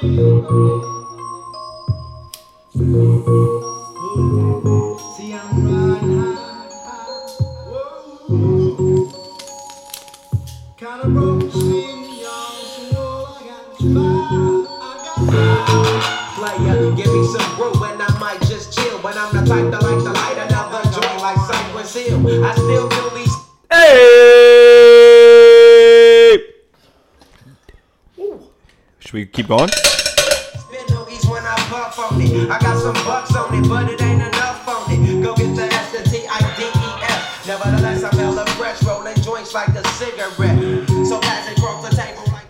Player, give me some room and I might just chill. But I'm the type to we keep going? spin noogies when I puff on it. I got some bucks on it, but it ain't enough on it. Go get the S, the T, I, D, E, F. Nevertheless, I'm hella fresh, rolling joints like a cigarette. So as it broke the table like.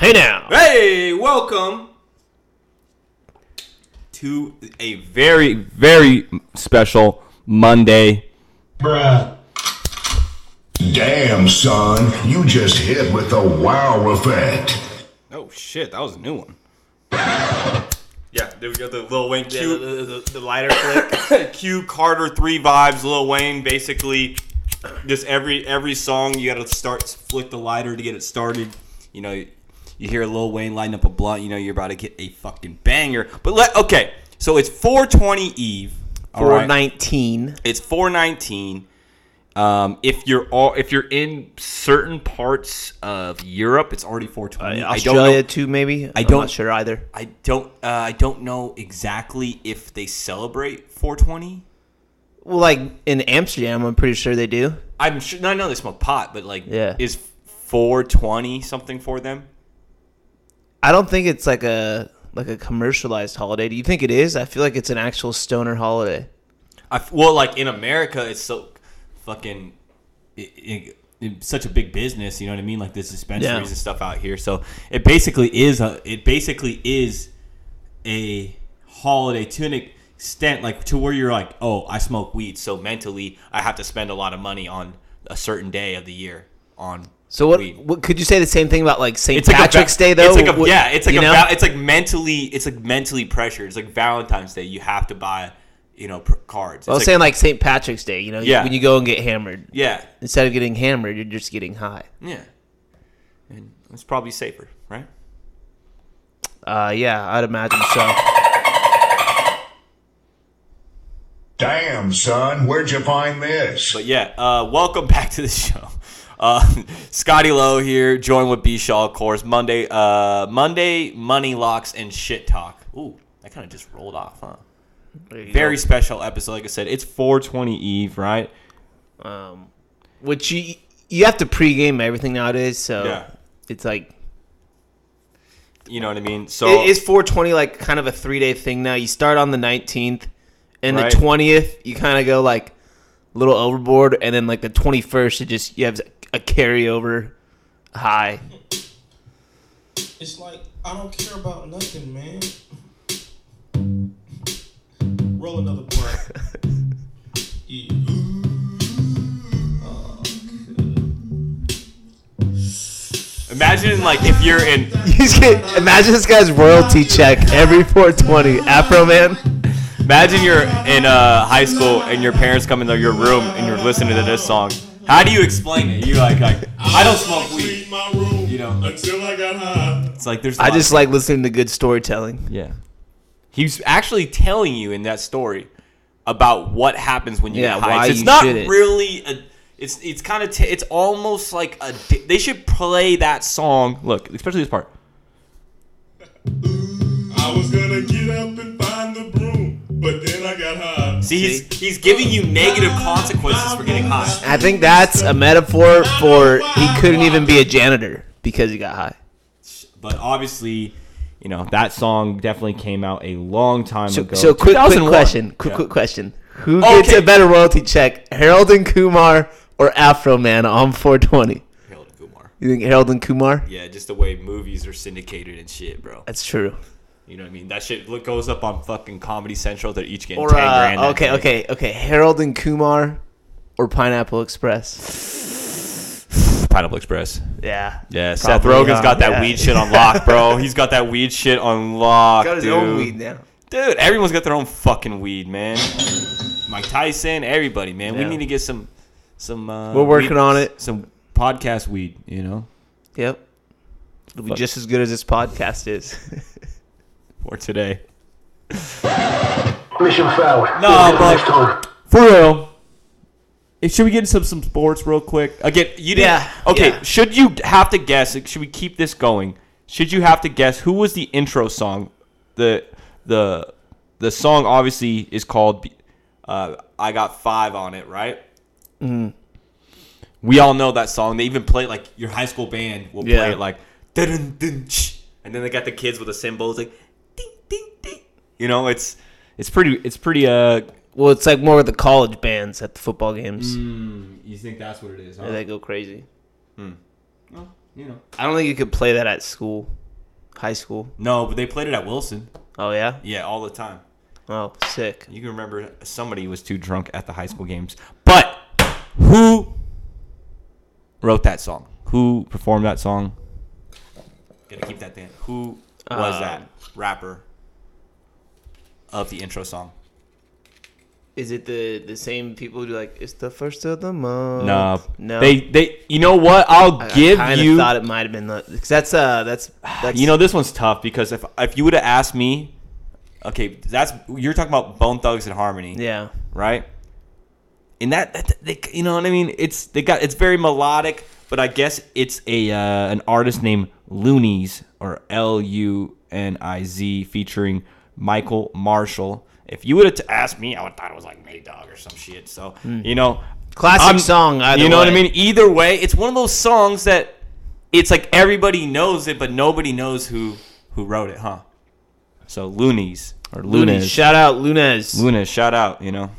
Hey now. Hey, welcome to a very, very special Monday. Bruh. Damn, son, you just hit with the wow effect. Oh shit, that was a new one. Yeah, there we go. The Lil Wayne Yeah, Q, the, the, the lighter flick. Q Carter three vibes. Lil Wayne basically just every every song you got to start flick the lighter to get it started. You know, you hear Lil Wayne lighting up a blunt. You know you're about to get a fucking banger. But let okay, so it's 420 Eve. All right? 419. It's 419. Um, if you're all if you're in certain parts of Europe, it's already 420. I don't know. Australia too, maybe. I don't- am not sure either. I don't. Uh, I don't know exactly if they celebrate 420. Well, like in Amsterdam, I'm pretty sure they do. I'm sure. No, I know they smoke pot, but like, Yeah. is 420 something for them? I don't think it's like a like a commercialized holiday. Do you think it is? I feel like it's an actual stoner holiday. I well, like in America, it's so fucking. It, it, it's such a big business, you know what I mean? Like there's dispensaries Yeah. and stuff out here, so it basically is a. It basically is a holiday to an extent, like to where you're like, oh, I smoke weed, so mentally I have to spend a lot of money on a certain day of the year on. So what, weed. what could you say the same thing about like St. It's like a Patrick's Day though? It's like a, What- yeah, it's like a know? it's like mentally it's like mentally pressured. It's like Valentine's Day. You have to buy, you know, pr- cards. I was It's saying like St. Patrick's Day. You know, Yeah. when you go and get hammered, yeah, instead of getting hammered, you're just getting high. yeah, and it's probably safer, right? Uh, yeah, I'd imagine so. Damn, son, where'd you find this? But yeah, uh, welcome back to the show. Uh, Scotty Lowe here, joined with B Shaw, of course. Monday, uh, Monday, money locks and shit talk. Ooh, that kind of just rolled off, huh? Very go. special episode. Like I said, it's 420 Eve, right? Um, which you you have to pregame everything nowadays, so Yeah. it's like You know what I mean? So I- is 420 like kind of a three day thing now? You start on the 19th, and Right. the 20th you kind of go like a little overboard, and then like the 21st you just you have a carryover high. It's like I don't care about nothing, man. Roll another blunt. yeah. imagine like if you're in He's get, imagine this guy's royalty check every 420. Afroman. Imagine you're in uh, high school and your parents come into your room and you're listening to this song. How do you explain it? You like like I don't smoke weed. Clean my room You know. until I got high. It's like there's. a I lot just of- like listening to good storytelling. yeah. He's actually telling you in that story about what happens when you Yeah, get high. why it's you not shouldn't. really a. It's it's kind of t- it's almost like a. di- They should play that song. Look, especially this part. I was gonna See, he's he's giving you negative consequences for getting high. I think that's a metaphor for he couldn't even be a janitor because he got high. But obviously, you know that song definitely came out a long time So, ago. so quick, quick 2001. question. Quick, Yeah. quick question. Who gets Okay. a better royalty check, Harold and Kumar or Afroman on 420? Harold and Kumar. You think Harold and Kumar? Yeah, just the way movies are syndicated and shit, bro. That's true. You know what I mean? That shit look goes up on fucking Comedy Central. They're each getting Or ten grand. uh, that okay, day. okay, okay. Harold and Kumar or Pineapple Express? Pineapple Express. Yeah. Yeah, Seth Rogen's got that Yeah. weed shit on lock, bro. He's got that weed shit on lock, Got his dude. own weed now. Dude, everyone's got their own fucking weed, man. Mike Tyson, everybody, man. We need to get some some. Uh, We're working weed- on it. Some podcast weed, you know, Yep. It'll be Fuck. just as good as this podcast is. for today. Mission failed. No, Next but for real. Should we get into some, some sports real quick? Again, you didn't. Yeah, Okay, yeah. should you have to guess? Should we keep this going? Should you have to guess who was the intro song? The the the song obviously is called uh, "I Got Five on it," right? Mm-hmm. We all know that song. They even play it like your high school band will Yeah. play it like dun dun sh, and then they got the kids with the cymbals like. You know, it's it's pretty it's pretty uh well, it's like more of the college bands at the football games. You think that's what it is? Huh? Yeah, they go crazy. Well, you know. I don't think you could play that at school, high school. No, but they played it at Wilson. Oh yeah. Yeah, all the time. Oh, sick. You can remember somebody was too drunk at the high school games. But who wrote that song? Who performed that song? Gotta keep that thing. Who was Um, that rapper of the intro song? Is it the the same people who do like it's the first of the month? No, no. They they. You know what? I'll I, give I kind you. of thought it might have been because that's uh that's that's You know, this one's tough because if if you would have asked me, okay, that's you're talking about Bone Thugs and Harmony, yeah right? And that, that they, you know what I mean? It's they got it's very melodic, but I guess it's a uh, an artist named Luniz or L U N I Z featuring Michael Marshall. If you would have asked me, I would have thought it was like Nate Dogg or some shit. So hmm. you know, classic I'm- song. You know what I mean? Either way, it's one of those songs that it's like everybody knows it, but nobody knows who who wrote it, huh? So Luniz or Looney, Lunes. shout out Lunes. Lunas, shout out, you know.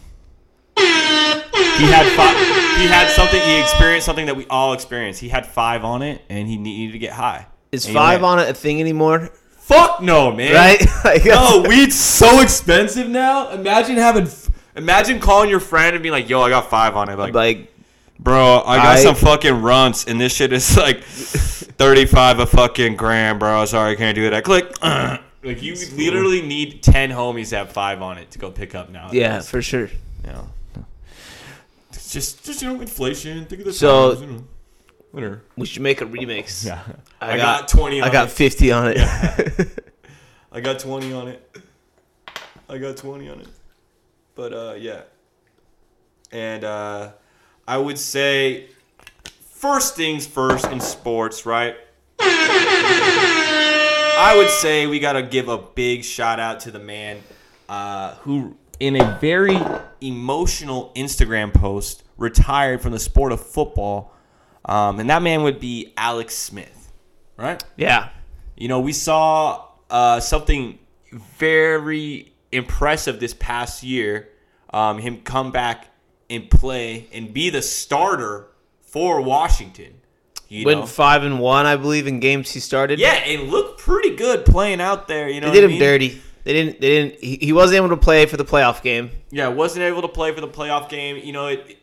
He had five, he had something. He experienced something that we all experienced. He had five on it, and he needed to get high. Is And five on it a thing anymore? Fuck no, man. Right? Like, No, weed's so expensive now. Imagine having, imagine calling your friend and being like, "Yo, I got five on it." Like, like bro, I got I- some fucking runts, and this shit is like thirty-five a fucking gram, bro. Sorry, I can't do that. Click. Like you literally need ten homies to have five on it to go pick up now. yeah, for sure. It's just, just you know, inflation. Think of the So- times, you know. Whatever. We should make a remix. Yeah, I, I, got, got, twenty. On I got it. fifty on it. I got twenty on it. I got twenty on it. But uh, yeah. And uh, I would say, first things first in sports, right? I would say we gotta give a big shout out to the man uh, who, in a very emotional Instagram post, retired from the sport of football, um, and that man would be Alex Smith, right? yeah. You know, we saw uh, something very impressive this past year. Um, him come back and play and be the starter for Washington. You Went know? five and one, I believe, in games he started. yeah, and looked pretty good playing out there. You know, they did him mean? dirty. They didn't. They didn't. He, he wasn't able to play for the playoff game. Yeah, wasn't able to play for the playoff game. You know, it,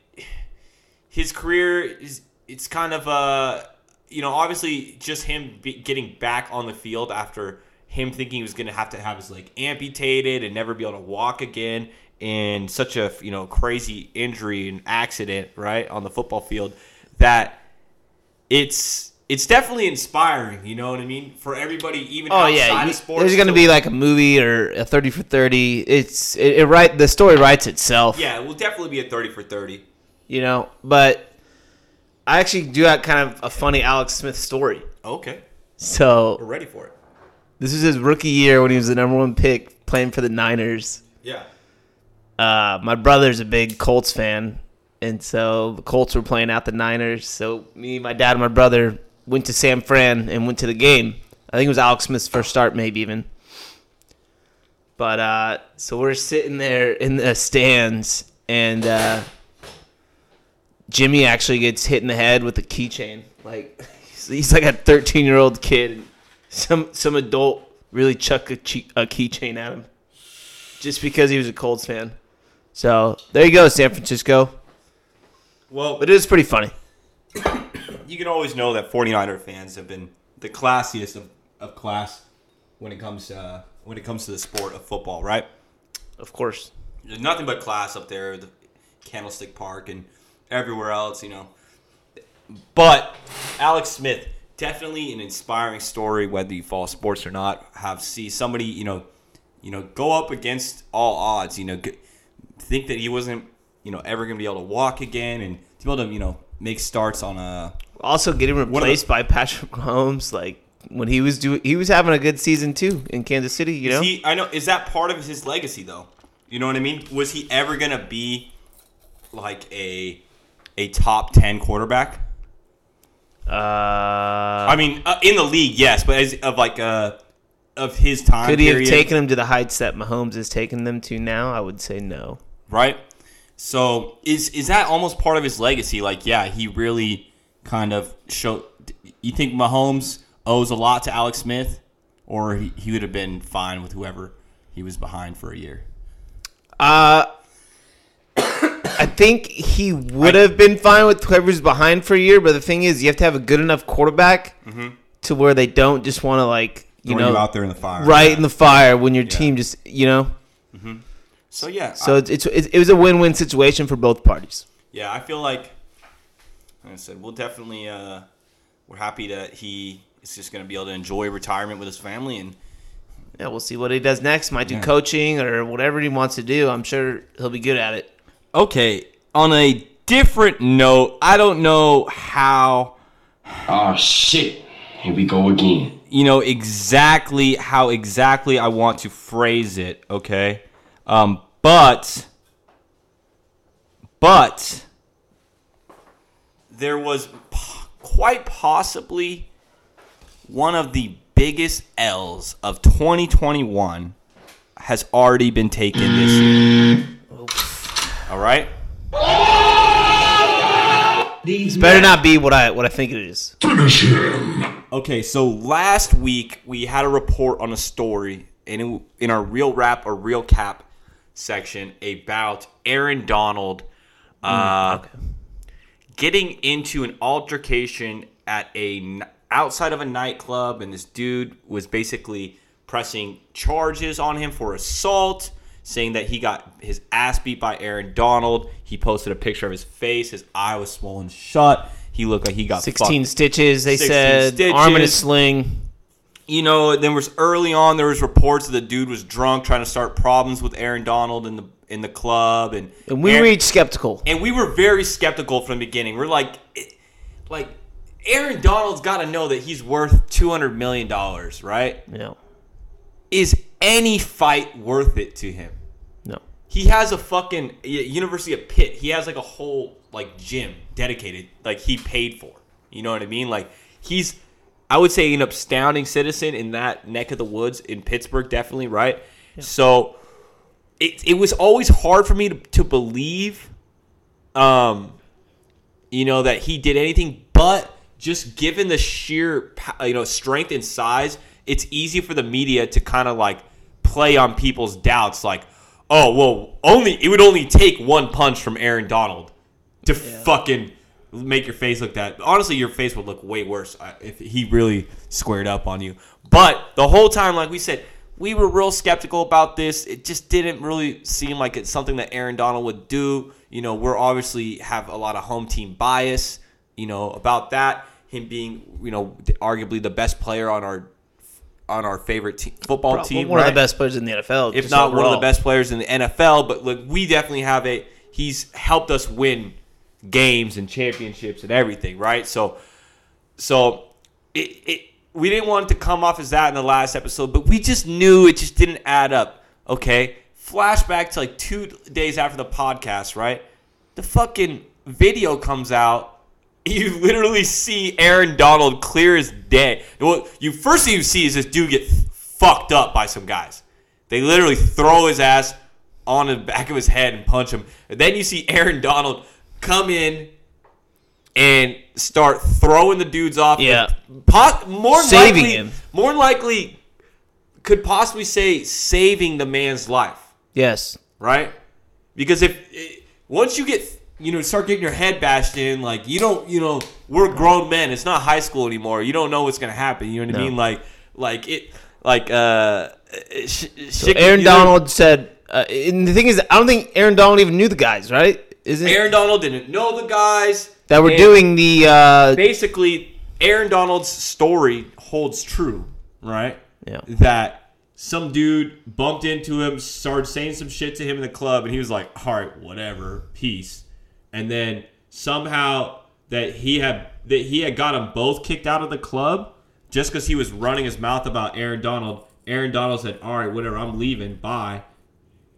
his career is it's kind of uh, you know, obviously just him be, getting back on the field after him thinking he was going to have to have his leg amputated and never be able to walk again in such a you know crazy injury and accident right on the football field that it's it's definitely inspiring. You know what I mean for everybody, even Oh outside yeah, of sports. there's gonna to- be like a movie or a thirty for thirty. It's it, it right. The story writes itself. yeah, it will definitely be a thirty for thirty. you know. But I actually do have kind of a funny Alex Smith story. Okay, So we're ready for it. this was his rookie year when he was the number one pick playing for the Niners. Yeah. Uh, my brother's a big Colts fan, and so the Colts were playing out the Niners. So me, my dad, and my brother went to San Fran and went to the game. I think it was Alex Smith's first start, maybe even. But uh, so we're sitting there in the stands, and uh, Jimmy actually gets hit in the head with a keychain. Like he's, he's like a 13 year old kid. And some some adult really chucked a, che- a keychain at him just because he was a Colts fan. So there you go, San Francisco. Well, But it was pretty funny. you can always know that 49er fans have been the classiest of, of class when it comes to uh, when it comes to the sport of football, right? Of course. There's nothing but class up there, the Candlestick Park, and everywhere else, you know. But Alex Smith, definitely an inspiring story, whether you follow sports or not. Have see somebody, you know, you know, go up against all odds. You know, g- think that he wasn't, you know, ever going to be able to walk again, and to be able to, you know, make starts on a Also getting replaced by Patrick Mahomes, like when he was doing, he was having a good season too in Kansas City. You know, he, I know. Is that part of his legacy, though? You know what I mean? Was he ever gonna be like a a top ten quarterback? uh, I mean, uh, in the league, yes, but as of like uh of his time could he have taken him to the heights that Mahomes has taken them to now? I would say no. right? So is is that almost part of his legacy? Like, yeah, he really kind of showed. You think Mahomes owes a lot to Alex Smith, or he, he would have been fine with whoever he was behind for a year? Uh, I think he would have been fine with whoever's behind for a year, but the thing is, you have to have a good enough quarterback to where they don't just want to like you Throwing know out there in the fire, right in the fire when your team just you know. So yeah, So it's, it's it was a win-win situation for both parties. Yeah, I feel like, like I said, we'll definitely uh, we're happy that he is just going to be able to enjoy retirement with his family, and Yeah, we'll see what he does next. Might do Yeah. coaching or whatever he wants to do. I'm sure he'll be good at it. Okay. On a different note, I don't know how Oh shit. Here we go again. you know exactly how exactly I want to phrase it. Okay, um, but but there was quite possibly one of the biggest L's of 2021 has already been taken this year. All right. These Better not be what I what I think it is. Finish him. Okay, so last week we had a report on a story in in our real rap or real cap section about Aaron Donald uh, getting into an altercation at a outside of a nightclub, and this dude was basically pressing charges on him for assault, saying that he got his ass beat by Aaron Donald. He posted a picture of his face; his eye was swollen shut. He looked like he got 16 fucked stitches, they 16 said. Arm in a stitches. sling. you know, then was early on there was reports that the dude was drunk trying to start problems with Aaron Donald in the in the club and And we Aaron- reached skeptical. and we were very skeptical from the beginning. We're like like Aaron Donald's got to know that he's worth 200 million dollars, right? No. Is any fight worth it to him? No. He has a fucking University of Pitt. He has like a whole like gym dedicated, like he paid for. You know what I mean? Like he's, I would say, an astounding citizen in that neck of the woods in Pittsburgh, definitely right. So it it was always hard for me to, to believe, um, you know, that he did anything but just given the sheer you know strength and size, it's easy for the media to kind of like play on people's doubts, like, oh well, only it would only take one punch from Aaron Donald to fucking make your face look that. Honestly, your face would look way worse uh, if he really squared up on you. But the whole time, like we said, we were real skeptical about this. It just didn't really seem like it's something that Aaron Donald would do. You know, we're obviously have a lot of home team bias. You know about that. Him being, you know, arguably the best player on our on our favorite te- football team. one of the best players in the NFL. if not one of the best players in the NFL. But look, we definitely have a. He's helped us win games and championships and everything, right? So, so it, it we didn't want it to come off as that in the last episode, but we just knew it just didn't add up. Okay, flashback to like two days after the podcast, right? The fucking video comes out. You literally see Aaron Donald clear as day. Well, you first thing you see is this dude get fucked up by some guys. They literally throw his ass on the back of his head and punch him. And then you see Aaron Donald come in and start throwing the dudes off. Yeah. Po- more Saving likely, him. More likely, could possibly say saving the man's life Yes. right? Because if eh, once you get you know start getting your head bashed in, like you don't you know we're grown men. It's not high school anymore. You don't know what's gonna happen. You know what I mean? Like like it like uh. Sh- So Aaron Donald said, uh, and the thing is, I don't think Aaron Donald even knew the guys, right? isn't Aaron Donald didn't know the guys that were doing the uh, Basically, Aaron Donald's story holds true, right? Yeah. That some dude bumped into him, started saying some shit to him in the club, and he was like, "All right, whatever, peace." And then somehow that he had that he had got them both kicked out of the club just because he was running his mouth about Aaron Donald. Aaron Donald said, "All right, whatever, I'm leaving, bye."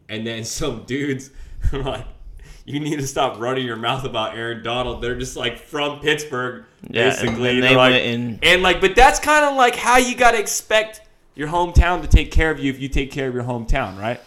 And then some dudes like, "You need to stop running your mouth about Aaron Donald." They're just like from Pittsburgh, Yeah, basically. They're they like, and- and like, but that's kind of like how you gotta expect your hometown to take care of you if you take care of your hometown, right?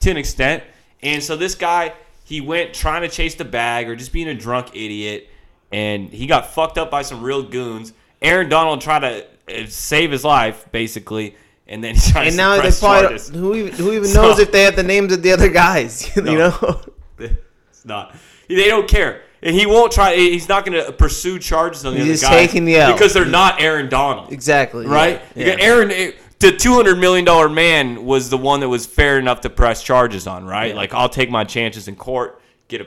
To an extent. And so this guy, he went trying to chase the bag or just being a drunk idiot, and he got fucked up by some real goons. Aaron Donald tried to uh, save his life, basically, and then he tried and to now they probably who even who even So- knows if they have the names of the other guys? you No. know. It's not. They don't care. And he won't try. He's not going to pursue charges on the He's other guys taking the L. because they're not Aaron Donald. Exactly. right? Yeah. You got Aaron, eh, the two hundred million dollar man was the one that was fair enough to press charges on, right? Yeah. Like I'll take my chances in court, get a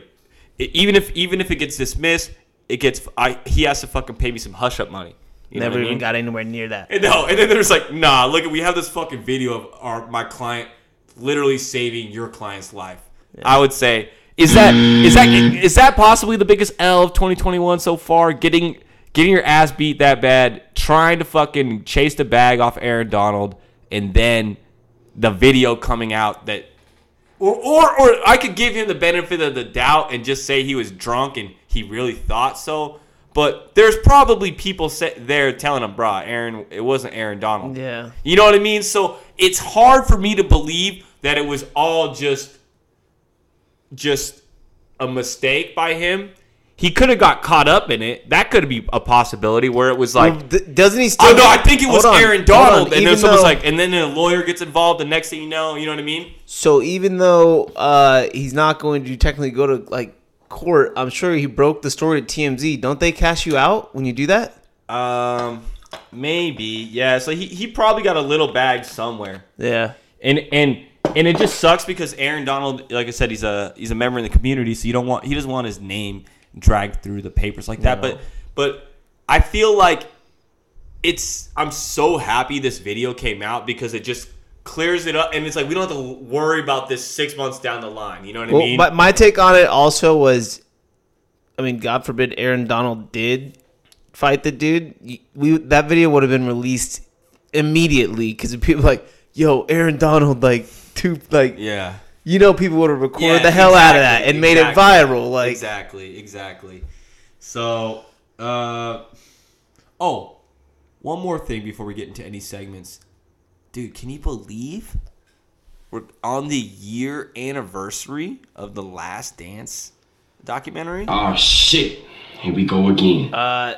even if even if it gets dismissed, it gets I he has to fucking pay me some hush up money. You Never even mean? got anywhere near that. And no, and then there's like, nah, look, we have this fucking video of our my client literally saving your client's life. I would say, is that is that is that possibly the biggest L of 2021 so far? Getting getting your ass beat that bad, trying to fucking chase the bag off Aaron Donald, and then the video coming out that. Or, or, or I could give him the benefit of the doubt and just say he was drunk and he really thought so. But there's probably people there telling him, "Bruh, Aaron, it wasn't Aaron Donald." Yeah. You know what I mean? So it's hard for me to believe that it was all just just a mistake by him. He could have got caught up in it. That could be a possibility where it was like Well, th- doesn't he still? Oh no, I think it was on, Aaron. Donald, and then someone's though- like, and then a lawyer gets involved. The next thing you know, you know what I mean? So even though uh, he's not going to technically go to like court, I'm sure he broke the story to TMZ. Don't they cash you out when you do that? Um, maybe yeah. So he, he probably got a little bag somewhere, Yeah. and and and it just sucks because Aaron Donald, like I said, he's a he's a member in the community, so you don't want he doesn't want his name dragged through the papers like that. No. But but I feel like it's I'm so happy this video came out because it just clears it up, and it's like we don't have to worry about this six months down the line. You know what I mean? But my take on it also was, I mean, God forbid Aaron Donald did fight the dude. We that video would have been released immediately because people like, yo, Aaron Donald, like, two, like, yeah. You know, people would have recorded Yeah, the hell out of that exactly, and made it viral. Like, exactly, exactly. So, uh, oh, one more thing before we get into any segments, dude. Can you believe we're on the year anniversary of the Last Dance documentary? Oh shit. Here we go again. uh,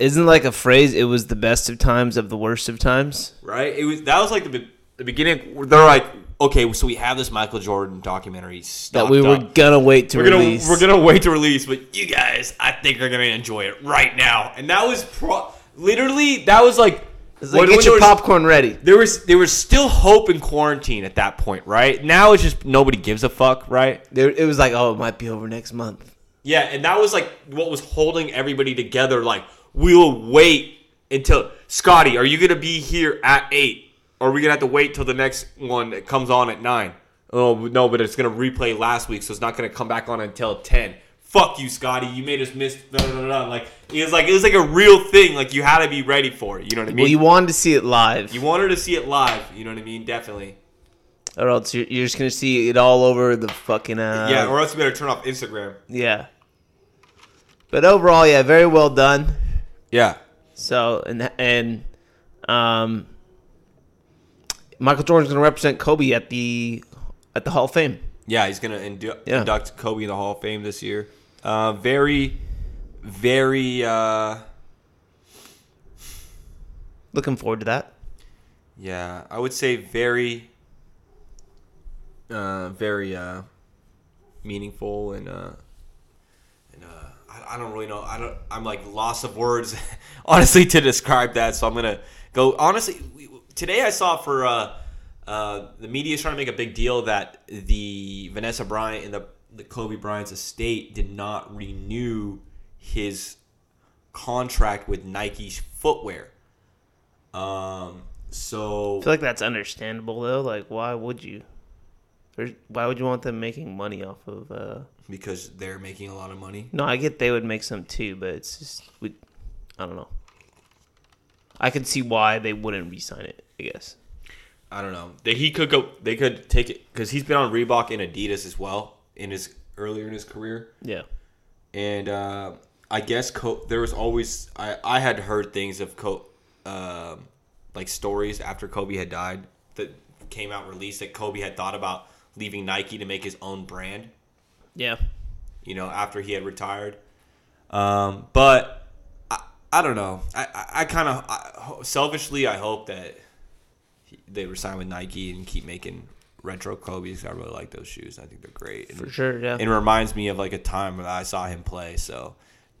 isn't like a phrase? It was the best of times of the worst of times. right? It was that was like the the beginning. They're like, okay, so we have this Michael Jordan documentary That we were up. gonna wait to we're gonna release. we're gonna wait to release, but you guys, I think are gonna enjoy it right now. And that was pro- literally that was like, It's like, when- get when your was- popcorn ready. There was there was still hope in quarantine at that point, right? Now it's just nobody gives a fuck, right? There, it was like, oh, it might be over next month. Yeah, and that was like what was holding everybody together. Like we'll wait until Scotty, are you gonna be here at eight? Or are we gonna have to wait till the next one that comes on at nine? Oh no, but it's gonna replay last week, so it's not gonna come back on until ten. Fuck you, Scotty. You made us miss. Blah, blah, blah. Like it was like it was like a real thing. Like you had to be ready for it. You know what I mean? Well, you wanted to see it live, you wanted to see it live. You know what I mean? Definitely. or else you're, you're just gonna see it all over the fucking. Uh, yeah, or else you better turn off Instagram. yeah. But overall, yeah, very well done. Yeah. So and and um, Michael Jordan's gonna represent Kobe at the at the Hall of Fame. Yeah, he's gonna indu- Yeah. induct Kobe in the Hall of Fame this year. Uh, very, very. Uh, Looking forward to that. yeah, I would say very, uh, very uh, meaningful and uh, and uh, I, I don't really know. I don't. I'm like loss of words, honestly, to describe that. So I'm gonna go. Honestly, today I saw for uh, uh, the media is trying to make a big deal that the Vanessa Bryant and the the Kobe Bryant's estate did not renew his contract with Nike's footwear. Um, so I feel like that's understandable though. Like, why would you? Why would you want them making money off of? uh because they're making a lot of money. No, I get they would make some too, but it's just we, I don't know. I can see why they wouldn't re-sign it. I guess. I don't know. They, he could go. They could take it because he's been on Reebok and Adidas as well in his earlier in his career. Yeah. and uh, I guess Co- there was always I, I had heard things of Co- um like stories after Kobe had died that came out released that Kobe had thought about leaving Nike to make his own brand. Yeah. You know, after he had retired. Um, but I, I don't know. I I, I kind of selfishly I hope that he, were signed with Nike and keep making retro Kobe's. I really like those shoes. I think they're great. And For sure. Yeah. it reminds me of like a time when I saw him play. So,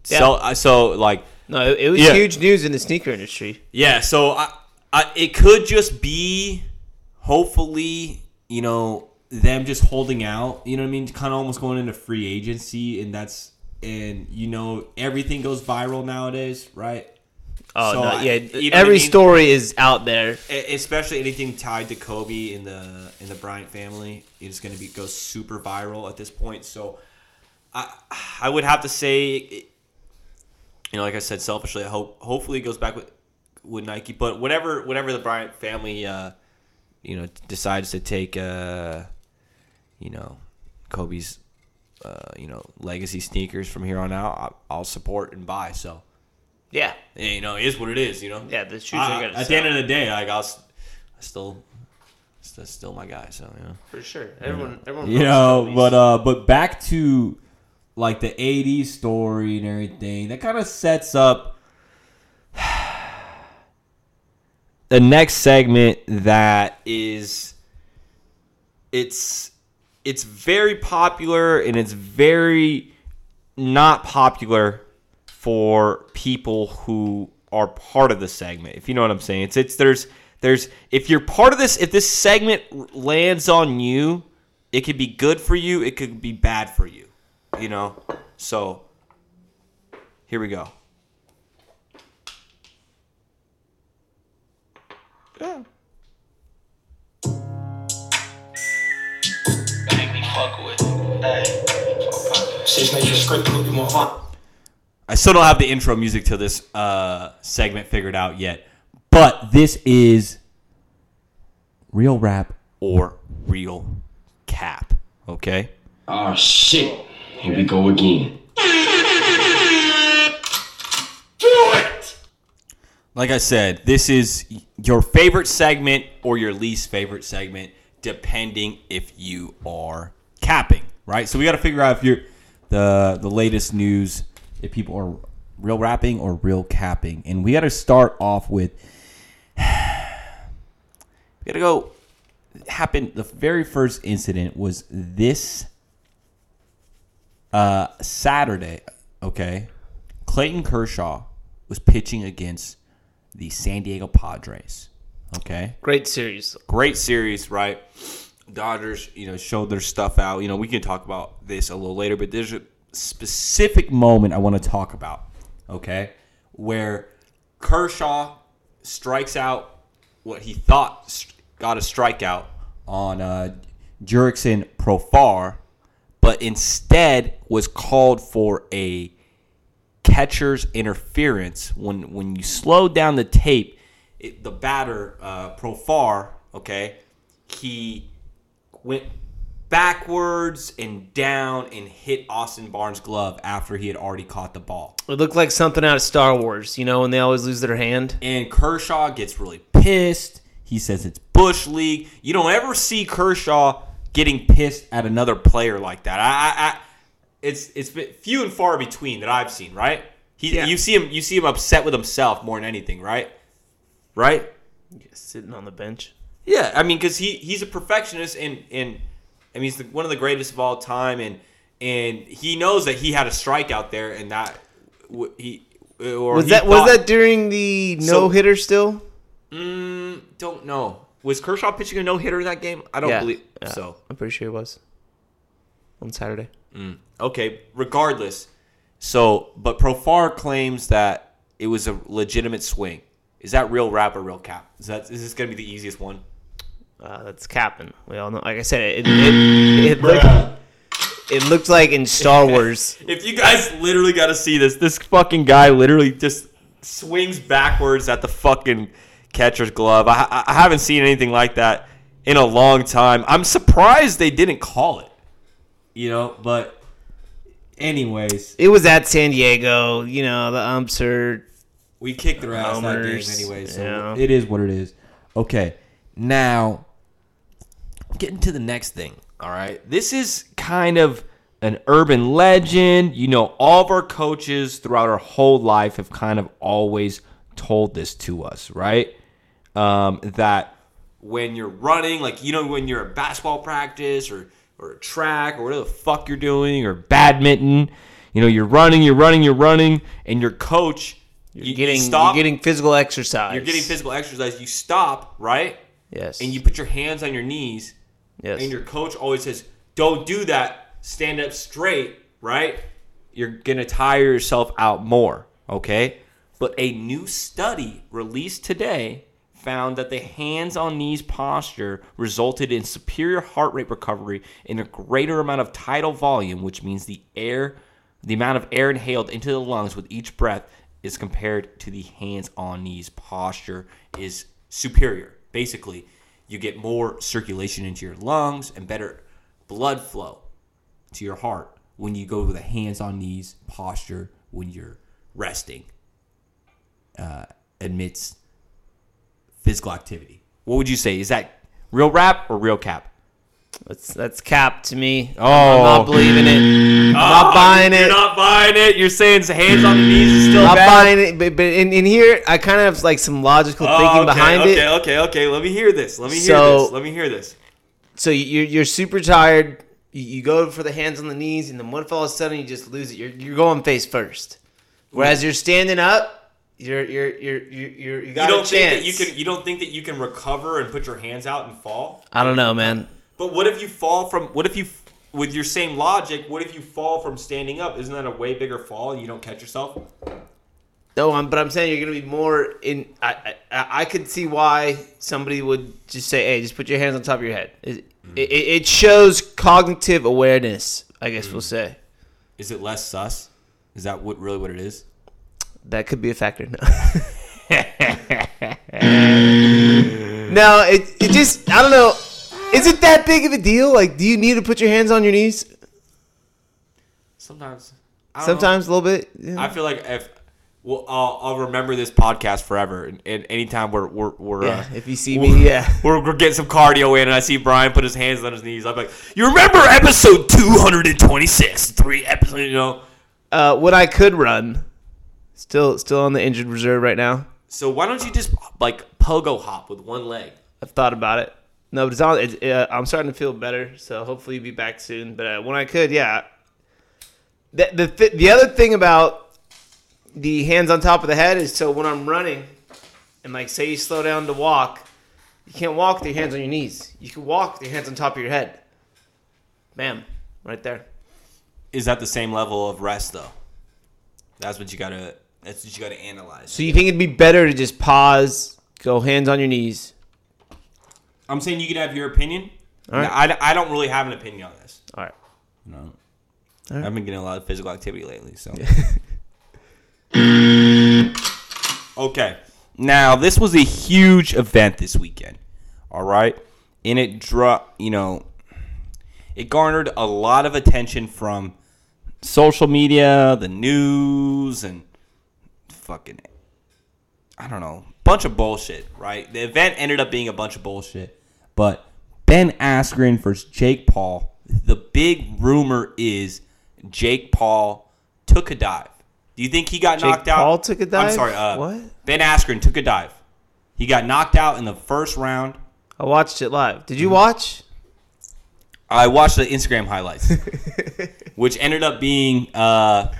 Yeah. so I so like No, it, it was Yeah. huge news in the sneaker industry. yeah. So I, I it could just be, hopefully, you know, them just holding out. You know what I mean? Kind of almost going into free agency, and that's and you know everything goes viral nowadays, right? Oh So no, yeah. you know what I every mean? story is out there. Especially anything tied to Kobe in the in the Bryant family is going to be go super viral at this point. So I I would have to say, you know, like I said, selfishly, I hope hopefully it goes back with with Nike. But whatever whatever the Bryant family, uh, you know, decides to take, uh, you know, Kobe's. Uh, you know, legacy sneakers from here on out, I'll support and buy. So, Yeah. yeah, you know, it is what it is. You know, Yeah. The shoes I- are gonna at the end of the day, like I'll, s- I still, still, still my guy. So you know, for sure. Everyone. Everyone. you know but uh but back to like the 80s story and everything that kind of sets up the next segment that is, it's, it's very popular and it's very not popular for people who are part of the segment. If you know what I'm saying, it's it's there's there's if you're part of this, if this segment lands on you, it could be good for you, it could be bad for you. You know, so here we go. I still don't have the intro music to this uh, segment figured out yet, but this is real rap or real cap. Okay. Oh shit. Here we go again. Like I said, this is your favorite segment or your least favorite segment, depending if you are capping, right? So we got to figure out if you're the the latest news, if people are real rapping or real capping, and we got to start off with. We got to go. Happened. The very first incident was this uh, Saturday. Okay, Clayton Kershaw was pitching against the San Diego Padres. Okay, Great series. great series, right? Dodgers, you know, showed their stuff out. You know, we can talk about this a little later, but there's a specific moment I want to talk about. Okay, where Kershaw strikes out what he thought got a strikeout on uh, Jurickson Profar, but instead was called for a catcher's interference when when you slow down the tape it, the batter uh, Profar okay he went backwards and down and hit Austin Barnes glove after he had already caught the ball It looked like something out of Star Wars. You know, when they always lose their hand. and Kershaw gets really pissed he says it's bush league you don't ever see Kershaw getting pissed at another player like that I, I, I it's it's been few and far between that I've seen right he Yeah. you see him you see him upset with himself more than anything right right Sitting on the bench. Yeah, I mean, because he he's a perfectionist, and and I mean, he's the, one of the greatest of all time, and and he knows that he had a strikeout there, and that he or Was he that was that during the no hitter still? Mm, don't know. Was Kershaw pitching a no hitter in that game? I don't Yeah. believe Yeah. so. I'm pretty sure it was. on Saturday. Okay, regardless. So, but Profar claims that it was a legitimate swing. Is that real rap or real cap? Is that is this gonna be the easiest one? Uh, that's capping. We all know. Like I said, it it, it, looked, it looked like in Star Wars. If you guys literally got to see this, this fucking guy literally just swings backwards at the fucking catcher's glove. I, I- I haven't seen anything like that in a long time. I'm surprised they didn't call it. You know, but anyways, It was at San Diego. You know, the umps are we kicked their ass that game Homers, anyway, so yeah. it is what it is. Okay, now getting to the next thing. All right. This is kind of an urban legend. You know, all of our coaches throughout our whole life have kind of always told this to us, right? Um, that when you're running, like, you know, when you're at basketball practice or, or track or whatever the fuck you're doing or badminton, you know, you're running, you're running, you're running, and your coach, you, you getting stop, you're getting physical exercise. you're getting physical exercise. You stop, right? Yes. And you put your hands on your knees yes. and your coach always says, "Don't do that. Stand up straight." Right? You're gonna tire yourself out more. Okay. But a new study released today found that the hands on knees posture resulted in superior heart rate recovery and a greater amount of tidal volume, which means the air, the amount of air inhaled into the lungs with each breath is compared to the hands on knees posture is superior. Basically, you get more circulation into your lungs and better blood flow to your heart when you go with a hands on knees posture when you're resting uh, amidst physical activity. What would you say? Is that real rap or real cap? That's that's cap to me. Oh. I'm not believing it. I'm not ah, buying it. You're not buying it. You're saying hands on the knees is still not bad. buying it. But, but in, in here, I kind of have like some logical Oh, thinking okay, behind okay, it. Okay, okay, Let me hear this. Let me hear So- this. Let me hear this. So you're you're super tired. You, you go for the hands on the knees, and then one all of a sudden you just lose it. You're you're going face first. Whereas you're standing up, you're you're you're you're, you're you You got don't a think chance. that you can. You don't think that you can recover and put your hands out and fall. I don't know, man. But what if you fall from? What if you, with your same logic, what if you fall from standing up? Isn't that a way bigger fall and you don't catch yourself? No, I'm, but I'm saying you're gonna be more in. I, I I could see why somebody would just say, "Hey, just put your hands on top of your head." It, mm-hmm. it, it shows cognitive awareness. I guess we'll mm-hmm. say Is it less sus? Is that what really what it is? that could be a factor. No, no, it it just I don't know. Is it that big of a deal? Like, do you need to put your hands on your knees? Sometimes. Don't know. Sometimes a little bit. Yeah. I feel like if well, I'll, I'll remember this podcast forever. And, and anytime we're we're, we're Yeah, uh, if you see me, yeah. we're, we're getting some cardio in, and I see Brian put his hands on his knees. I'm like, you remember episode 226, three episodes, you know? Uh, what I could run, still still on the injured reserve right now. So why don't you just like pogo hop with one leg? I've thought about it. No, but it's on. It's, uh, I'm starting to feel better, so hopefully be back soon. But uh, when I could, yeah. The the th- the other thing about the hands on top of the head is so when I'm running, and like say you slow down to walk, you can't walk with your hands on your knees. You can walk with your hands on top of your head. Bam, right there. Is that the same level of rest though? That's what you gotta. That's what you gotta analyze. So you think it'd be better to just pause, go hands on your knees? I'm saying you can have your opinion. All right. I, I don't really have an opinion on this. All right. No. I've been getting a lot of physical activity lately, so. okay. Now, this was a huge event this weekend. All right? And it draw, you know, it garnered a lot of attention from social media, the news, and fucking I don't know, bunch of bullshit, right? The event ended up being a bunch of bullshit. But Ben Askren versus Jake Paul, the big rumor is Jake Paul took a dive. Do you think he got Jake knocked out? Paul took a I'm sorry. Uh, What? Ben Askren took a dive. He got knocked out in the first round. I watched it live. Did Mm-hmm. you watch? I watched the Instagram highlights, which ended up being, uh,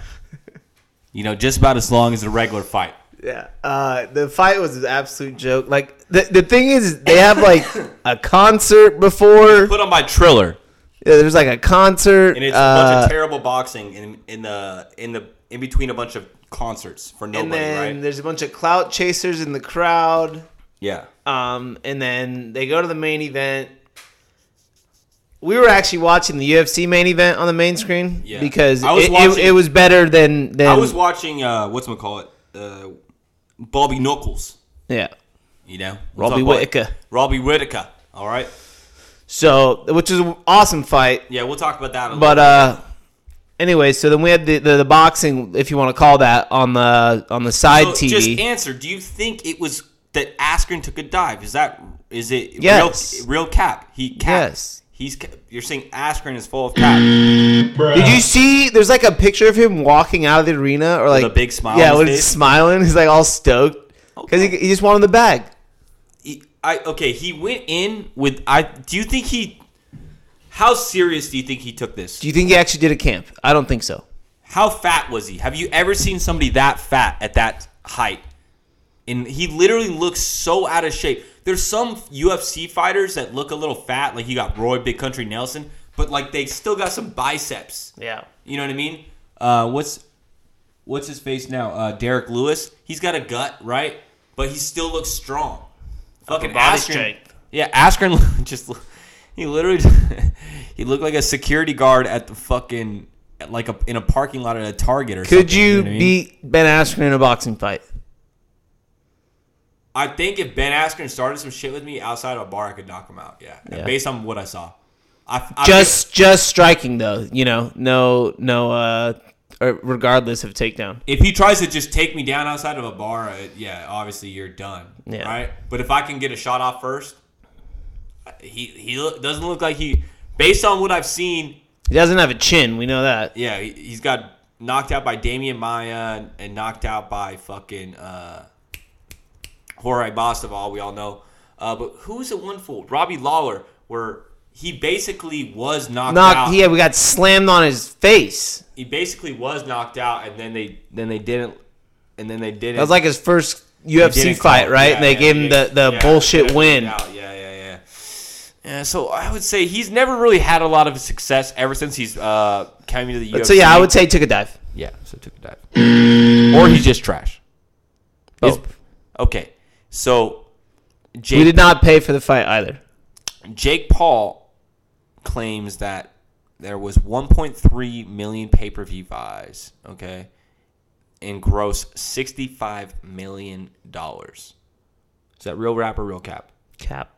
you know, just about as long as a regular fight. Yeah. Uh, the fight was an absolute joke. Like the the thing is, they have like a concert before. Put on my Triller. Yeah, there's like a concert. and it's a bunch uh, of terrible boxing in in the in the in between a bunch of concerts for and nobody, then right? there's a bunch of clout chasers in the crowd. Yeah. Um, and then they go to the main event. We were actually watching the UFC main event on the main screen Yeah. because I was it, it, watching- it was better than than I was watching uh what's call it uh Bobby Knuckles, yeah. you know, Robbie Talk about- Whittaker. Robbie Whittaker. All right. So, which is an awesome fight. Yeah, we'll talk about that. A But uh, anyway, so then we had the, the, the boxing, if you want to call that, on the on the side. So TV. just answer. Do you think it was that Askren took a dive? Is that is it Yes. real, real cap? He cap. Yes. He's you're saying Askren is full of cap. Did you see? There's like a picture of him walking out of the arena, or like a big smile Yeah, on his with smiling. He's like all stoked because he, he just wanted the bag. He- I okay. He went in with I. Do you think he? How serious do you think he took this? Do you think he actually did a camp? I don't think so. How fat was he? Have you ever seen somebody that fat at that height? And he literally looks so out of shape. There's some UFC fighters that look a little fat, like you got Roy Big Country Nelson, but like they still got some biceps. Yeah. You know what I mean? Uh, what's what's his face now? Uh, Derrick Lewis. He's got a gut, right? But he still looks strong. Fucking body Askren. strength. Yeah, Askren just he literally he looked like a security guard at the fucking like a in a parking lot at a Target or something. Could you know what I mean? beat Ben Askren in a boxing fight? I think if Ben Askren started some shit with me outside of a bar, I could knock him out. Yeah, Yeah. based on what I saw. I, I Just just striking though, you know, no no uh regardless of takedown. if he tries to just take me down outside of a bar, uh, yeah, obviously you're done. Yeah. Right. But if I can get a shot off first, uh, he he look, doesn't look like he. Based on what I've seen, He doesn't have a chin, we know that. yeah, he, he's got knocked out by Demian Maia and knocked out by fucking uh, Jorge Masvidal. We all know. Uh, but who's the one fool? Robbie Lawler, where he basically was knocked Knock out. yeah, we got slammed on his face. He basically was knocked out, and then they then they didn't, and then they didn't. That was like his first UFC fight, right? yeah, and they yeah, gave him the, the yeah, bullshit win. Yeah, yeah, yeah. Yeah, so I would say he's never really had a lot of success ever since he's uh, coming to the UFC. So yeah, I would say he took a dive. yeah. So took a dive, or he's just trash. Both. Okay, so Jake We did not pay for the fight either. Jake Paul claims that there was 1.3 million pay-per-view buys, okay, and gross 65 million dollars. Is that real rap or real cap? Cap.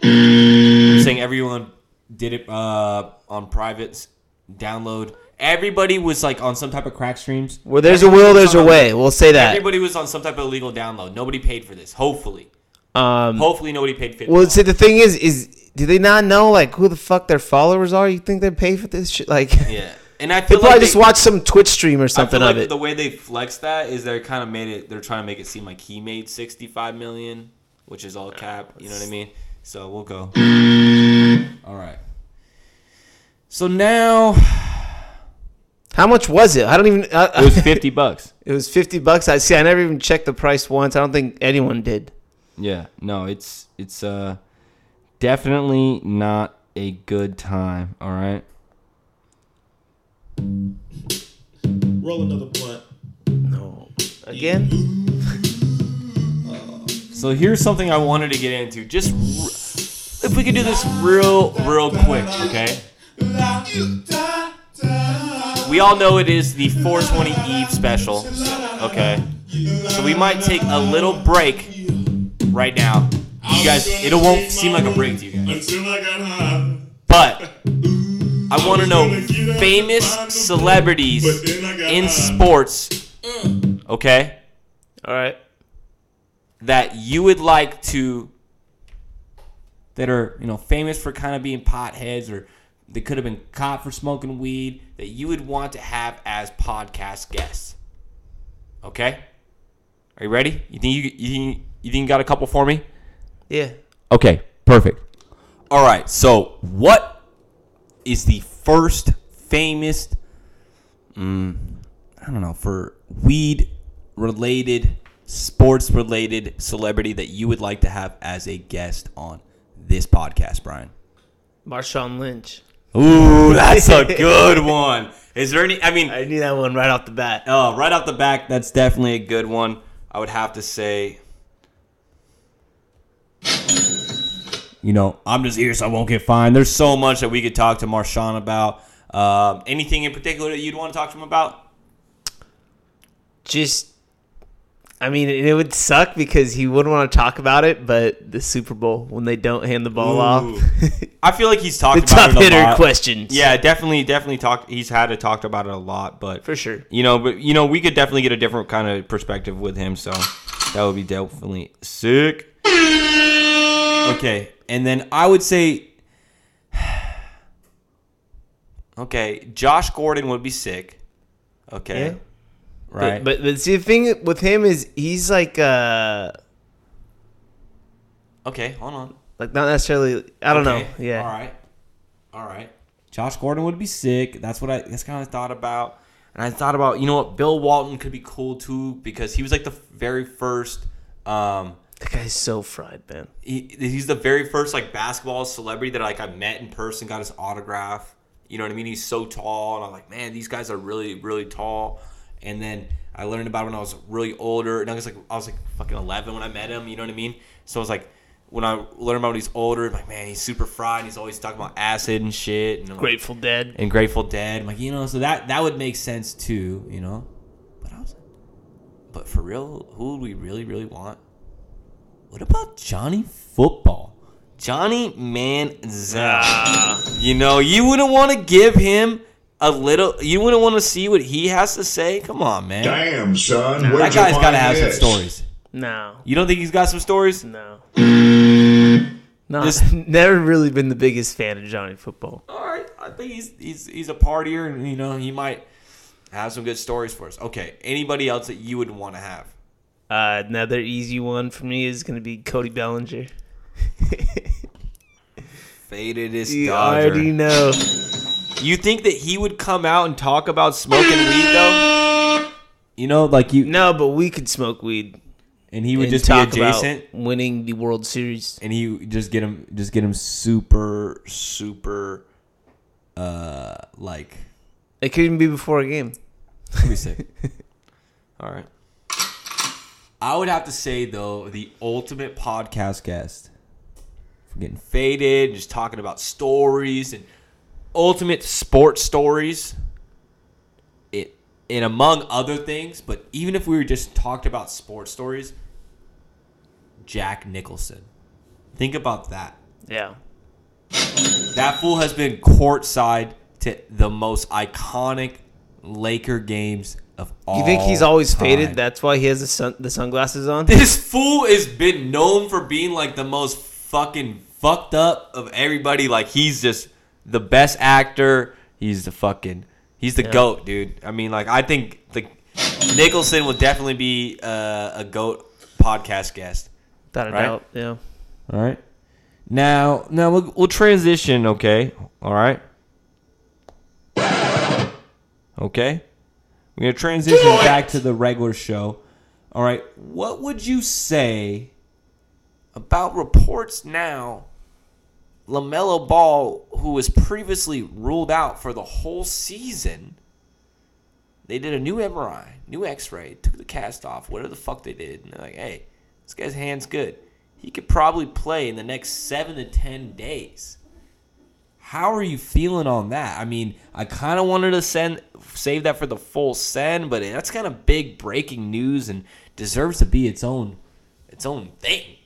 You're saying everyone did it uh, on private download. Everybody was like on some type of crack streams. Where there's a will, there's a on- way. We'll say that. Everybody was on some type of illegal download. Nobody paid for this. Hopefully, Um, hopefully nobody paid fifty. well, see, the thing is, is do they not know like who the fuck their followers are? You think they pay for this shit? Like, yeah, and I feel they probably like just they- watch some Twitch stream or I something feel like of it. the way they flex that is they're kind of made it. They're trying to make it seem like he made sixty-five million, which is all cap. You know what I mean? So we'll go. all right. So now How much was it? I don't even. Uh, it was fifty bucks. it was fifty bucks. I see. I never even checked the price once. I don't think anyone did. Yeah, no, it's it's uh definitely not a good time. All right. Roll another blunt. No. Again? So here's something I wanted to get into. Just r- if we could do this real, real quick, okay? We all know it is the 420 Eve special, okay? So we might take a little break right now. You guys, it won't seem like a break to you guys. Until I got high. But I want to know famous celebrities in sports, okay, All right. that you would like to, that are, you know, famous for kind of being potheads or they could have been caught for smoking weed that you would want to have as podcast guests. Okay? Are you ready? You think you, you, think, you think you got a couple for me? Yeah. Okay, perfect. All right, so what is the first famous, mm, I don't know, for weed related, sports related celebrity that you would like to have as a guest on this podcast, Brian? Marshawn Lynch. Ooh, that's a good one. Is there any? I mean, I knew that one right off the bat. Oh, right off the back, that's definitely a good one. I would have to say. You know, I'm just here so I won't get fined. There's so much that we could talk to Marshawn about. Um, anything in particular that you'd want to talk to him about? Just, I mean, it would suck because he wouldn't want to talk about it. But the Super Bowl when they don't hand the ball Ooh. off, I feel like he's the talked tough about it a hitter lot. questions. Yeah, definitely, definitely talked. He's had to talked about it a lot, but for sure. you know, but you know, we could definitely get a different kind of perspective with him. So that would be definitely sick. Okay, and then I would say, okay, Josh Gordon would be sick. Okay, Yeah. Right. But, but but see, the thing with him is he's like uh okay, hold on. like not necessarily. I don't Okay, know. Yeah. All right. All right. Josh Gordon would be sick. That's what I. That's kind of thought about. And I thought about, you know what, Bill Walton could be cool too because he was like the very first. Um, That guy's so fried, man. he, he's the very first like basketball celebrity that like I met in person, got his autograph. You know what I mean? He's so tall, and I'm like, man, these guys are really, really tall. And then I learned about when I was really older, and I was like, I was like fucking 11 when I met him. You know what I mean? So I was like, when I learned about when he's older, I'm like, man, he's super fried. And he's always talking about acid and shit. And I'm like- Grateful Dead. and Grateful Dead. I'm like, you know, so that that would make sense too, you know. But I was, but for real, who would we really, really want? What about Johnny Football? Johnny Manziel. Ah. You know, you wouldn't want to give him a little. You wouldn't want to see what he has to say. Come on, man. Damn, son. that guy's got to have some stories. No. You don't think he's got some stories? No. No. Just- never really been the biggest fan of Johnny Football. All right, I think he's he's he's a partier, and you know he might have some good stories for us. Okay, anybody else that you would want to have? Uh, another easy one for me is going to be Cody Bellinger. Faded is You already know. You think that he would come out and talk about smoking weed though? You know, like you, No, but we could smoke weed. and he would and just be talk about winning the World Series. and he just get him, just get him super, super, uh, like. It could even be before a game. Let me see. All right. I would have to say though, the ultimate podcast guest for getting faded, just talking about stories and ultimate sports stories. It and among other things, but even if we were just talked about sports stories, Jack Nicholson. Think about that. Yeah. That fool has been courtside to the most iconic Laker games of all. You think he's always time. faded? That's why he has the sun the sunglasses on. This fool has been known for being like the most fucking fucked up of everybody. Like he's just the best actor. He's the fucking he's the Yeah. goat, dude. I mean, like I think the Nicholson will definitely be uh, a goat podcast guest. Without a Right? doubt. Yeah. All right. Now, now we'll, we'll transition. Okay. All right. Okay. We're gonna transition back to the regular show. All right. What would you say about reports now? Lamelo Ball, who was previously ruled out for the whole season, they did a new MRI, new X-ray, took the cast off, whatever the fuck they did, and they're like, "Hey, this guy's hand's good. He could probably play in the next seven to ten days." How are you feeling on that? I mean, I kind of wanted to send save that for the full send, but that's kind of big breaking news and deserves to be its own its own thing.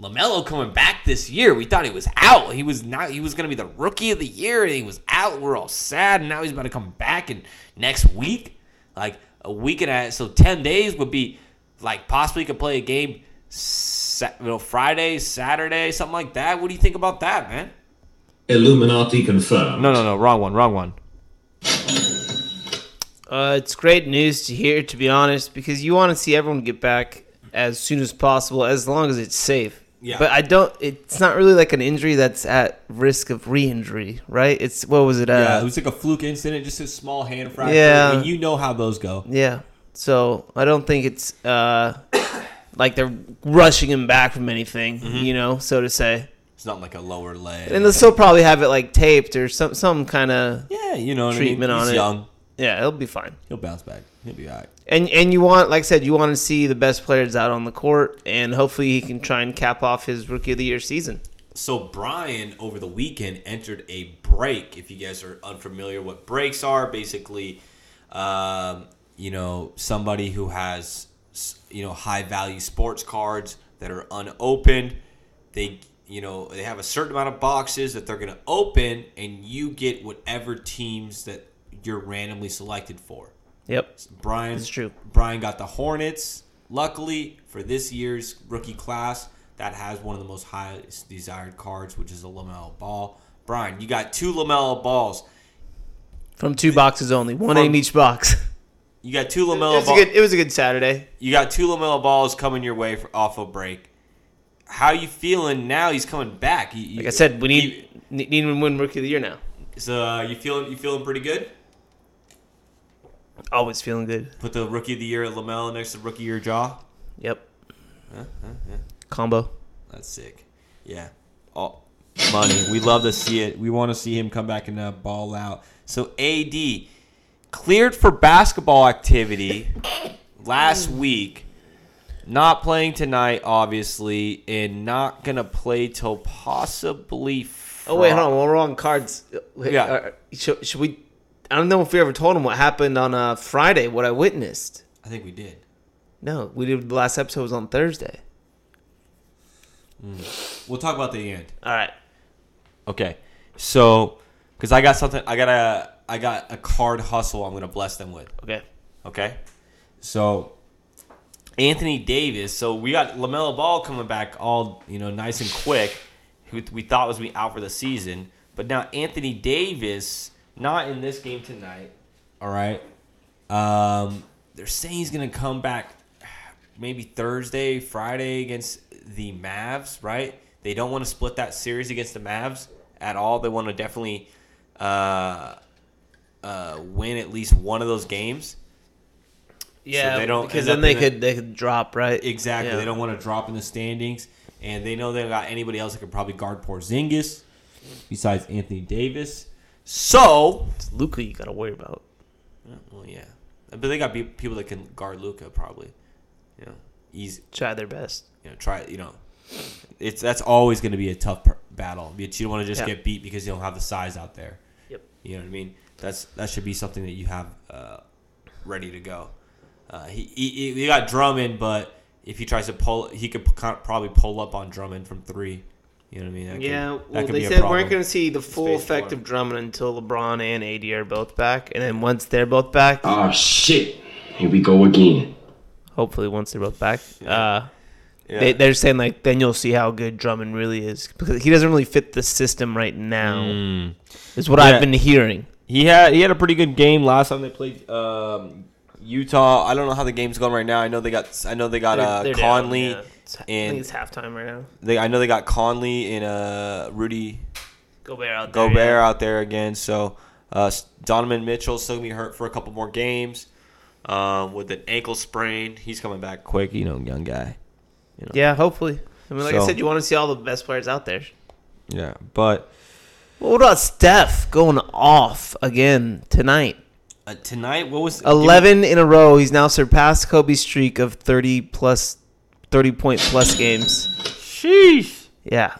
Like, Lamelo coming back this year, we thought he was out. He was not. He was going to be the rookie of the year, and he was out. We're all sad, and now he's about to come back in next week, like a week and a half. so ten days would be like possibly could play a game, you know, Friday, Saturday, something like that. What do you think about that, man? Illuminati confirmed. No, no, no, wrong one, wrong one. Uh, it's great news to hear, to be honest, because you want to see everyone get back as soon as possible, as long as it's safe. Yeah. But I don't. It's not really like an injury that's at risk of re-injury, right? It's what was it? Uh, yeah, it was like a fluke incident, just a small hand fracture. Yeah. and you know how those go. Yeah. So I don't think it's uh, like they're rushing him back from anything, Mm-hmm. you know, so to say. It's not like a lower leg. And they'll still probably have it like taped or some some kind of yeah, you know treatment I mean? on He's it. young. Yeah, it'll be fine. He'll bounce back. He'll be all right. And and you want, like I said, you want to see the best players out on the court, and hopefully he can try and cap off his rookie of the year season. So Brian over the weekend entered a break. If you guys are unfamiliar, what breaks are basically, um, you know, somebody who has you know high value sports cards that are unopened. They you know they have a certain amount of boxes that they're gonna open, and you get whatever teams that you're randomly selected for. Yep, Brian, It's true. Brian got the Hornets. Luckily for this year's rookie class, that has one of the most highest desired cards, which is a Lamelo Ball. Brian, you got two Lamelo balls. from two boxes only, one From- in each box. You got two It Lamelo was, balls. good, it was a good Saturday. You got two Lamelo balls coming your way for, off a break. How you feeling now? He's coming back. You- you- Like I said, we need you- need, need him to win rookie of the year now. So uh, you feeling you feeling pretty good? Always feeling good. Put the rookie of the year Lamelo next to rookie of your jaw. Yep. Combo. That's sick. Yeah. All money. We love to see it. We want to see him come back and uh, ball out. So AD cleared for basketball activity last week. Not playing tonight, obviously, and not gonna play till possibly. Oh wait, hold on. We're on cards. Yeah. uh, should, should we? I don't know if we ever told him what happened on uh, Friday. What I witnessed. I think we did. No, we did. The last episode was on Thursday. We'll talk about the end. All right. Okay, so because I got something, I got a, I got a card hustle. I'm gonna bless them with. Okay. Okay. So Anthony Davis. So we got Lamelo Ball coming back all you know nice and quick. Who we thought was be out for the season, but now Anthony Davis not in this game tonight. All right. Um, they're saying he's gonna come back maybe Thursday, Friday against the Mavs. Right. They don't want to split that series against the Mavs at all. They want to definitely uh, uh, win at least one of those games. Yeah, they don't because then they in a- could they could drop right. Exactly. Yeah. They don't want to drop in the standings, and they know they got anybody else that could probably guard Porzingis besides Anthony Davis. So, It's Luka, you gotta worry about. well, yeah, but they got people that can guard Luka probably. You know, easy. Try their best. You know, try. You know, it's that's always going to be a tough per- battle. But you don't want to just Yeah. get beat because you don't have the size out there. Yep. You know what I mean? That's that should be something that you have uh, ready to go. Uh, he, he he got Drummond, but if he tries to pull, he could p- probably pull up on Drummond from three. You know what I mean? That could- Yeah, that well, could they be said we problem. weren't going to see the full Space effect for of Drummond until LeBron and AD are both back, and then once they're both back, Oh shit. Here we go again. hopefully once they're both back, uh, Yeah. they, they're saying like then you'll see how good Drummond really is because he doesn't really fit the system right now. Is what Mm. Yeah. I've been hearing. He had he had a pretty good game last time they played um, Utah. I don't know how the game's going right now. I know they got I know they got They're- uh, they're down, Conley yeah. I and think it's halftime right now. they I know they got Conley and uh, Rudy Gobert out there. Gobert yeah. out there again. So uh, Donovan Mitchell's still gonna be hurt for a couple more games um, with an ankle sprain. He's coming back quick. You know, young guy. Yeah, hopefully. I mean, like I said, you want to see all the best players out there. Yeah, but Well, what about Steph going off again tonight? uh, tonight what was 11 in a row. He's now surpassed Kobe's streak of 30 plus 30 point plus games. Sheesh. Yeah.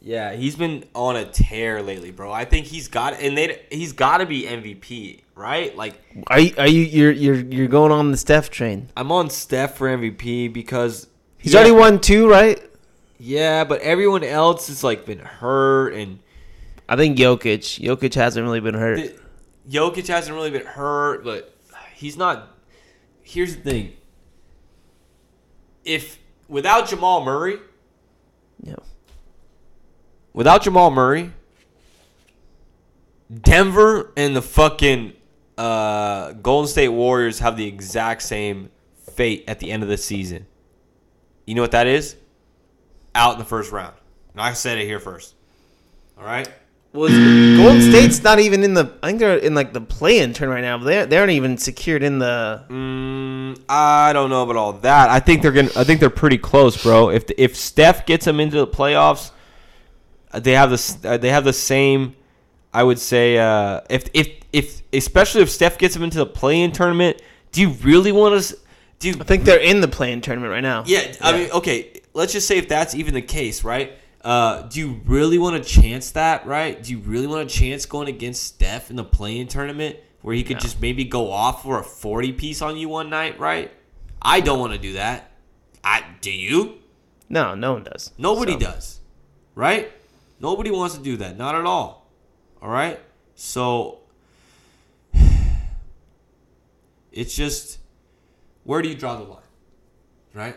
Yeah, he's been on a tear lately, bro. I think he's got and they he's got to be MVP, right? Like Are you are you you're you're you're going on the Steph train? I'm on Steph for MVP because He's yeah, already won two, right? Yeah, but everyone else has like been hurt and I think Jokic. Jokic hasn't really been hurt. the, Jokic hasn't really been hurt, but he's not. Here's the thing: if without Jamal Murray, Yeah. without Jamal Murray, Denver and the fucking uh, Golden State Warriors have the exact same fate at the end of the season. You know what that is? Out in the first round. And I said it here first. All right. It's- Golden State's not even in the. I think they're in like the play-in turn right now. But they they aren't even secured in the. Mm, I don't know about all that. I think they're gonna. I think they're pretty close, bro. If if Steph gets them into the playoffs, Uh, They have this. Uh, they have the same. I would say uh, if if if especially if Steph gets them into the play-in tournament, do you really want to? Do you, I think they're in the play-in tournament right now. yeah, I mean, okay. Let's just say if that's even the case, right? Uh, do you really want to chance that, right? Do you really want to chance going against Steph in the play-in tournament where he could No. just maybe go off for a forty piece on you one night, right? I don't want to do that. I do you? No, no one does. Nobody So, does, right? Nobody wants to do that. Not at all. All right. So it's just where do you draw the line, right?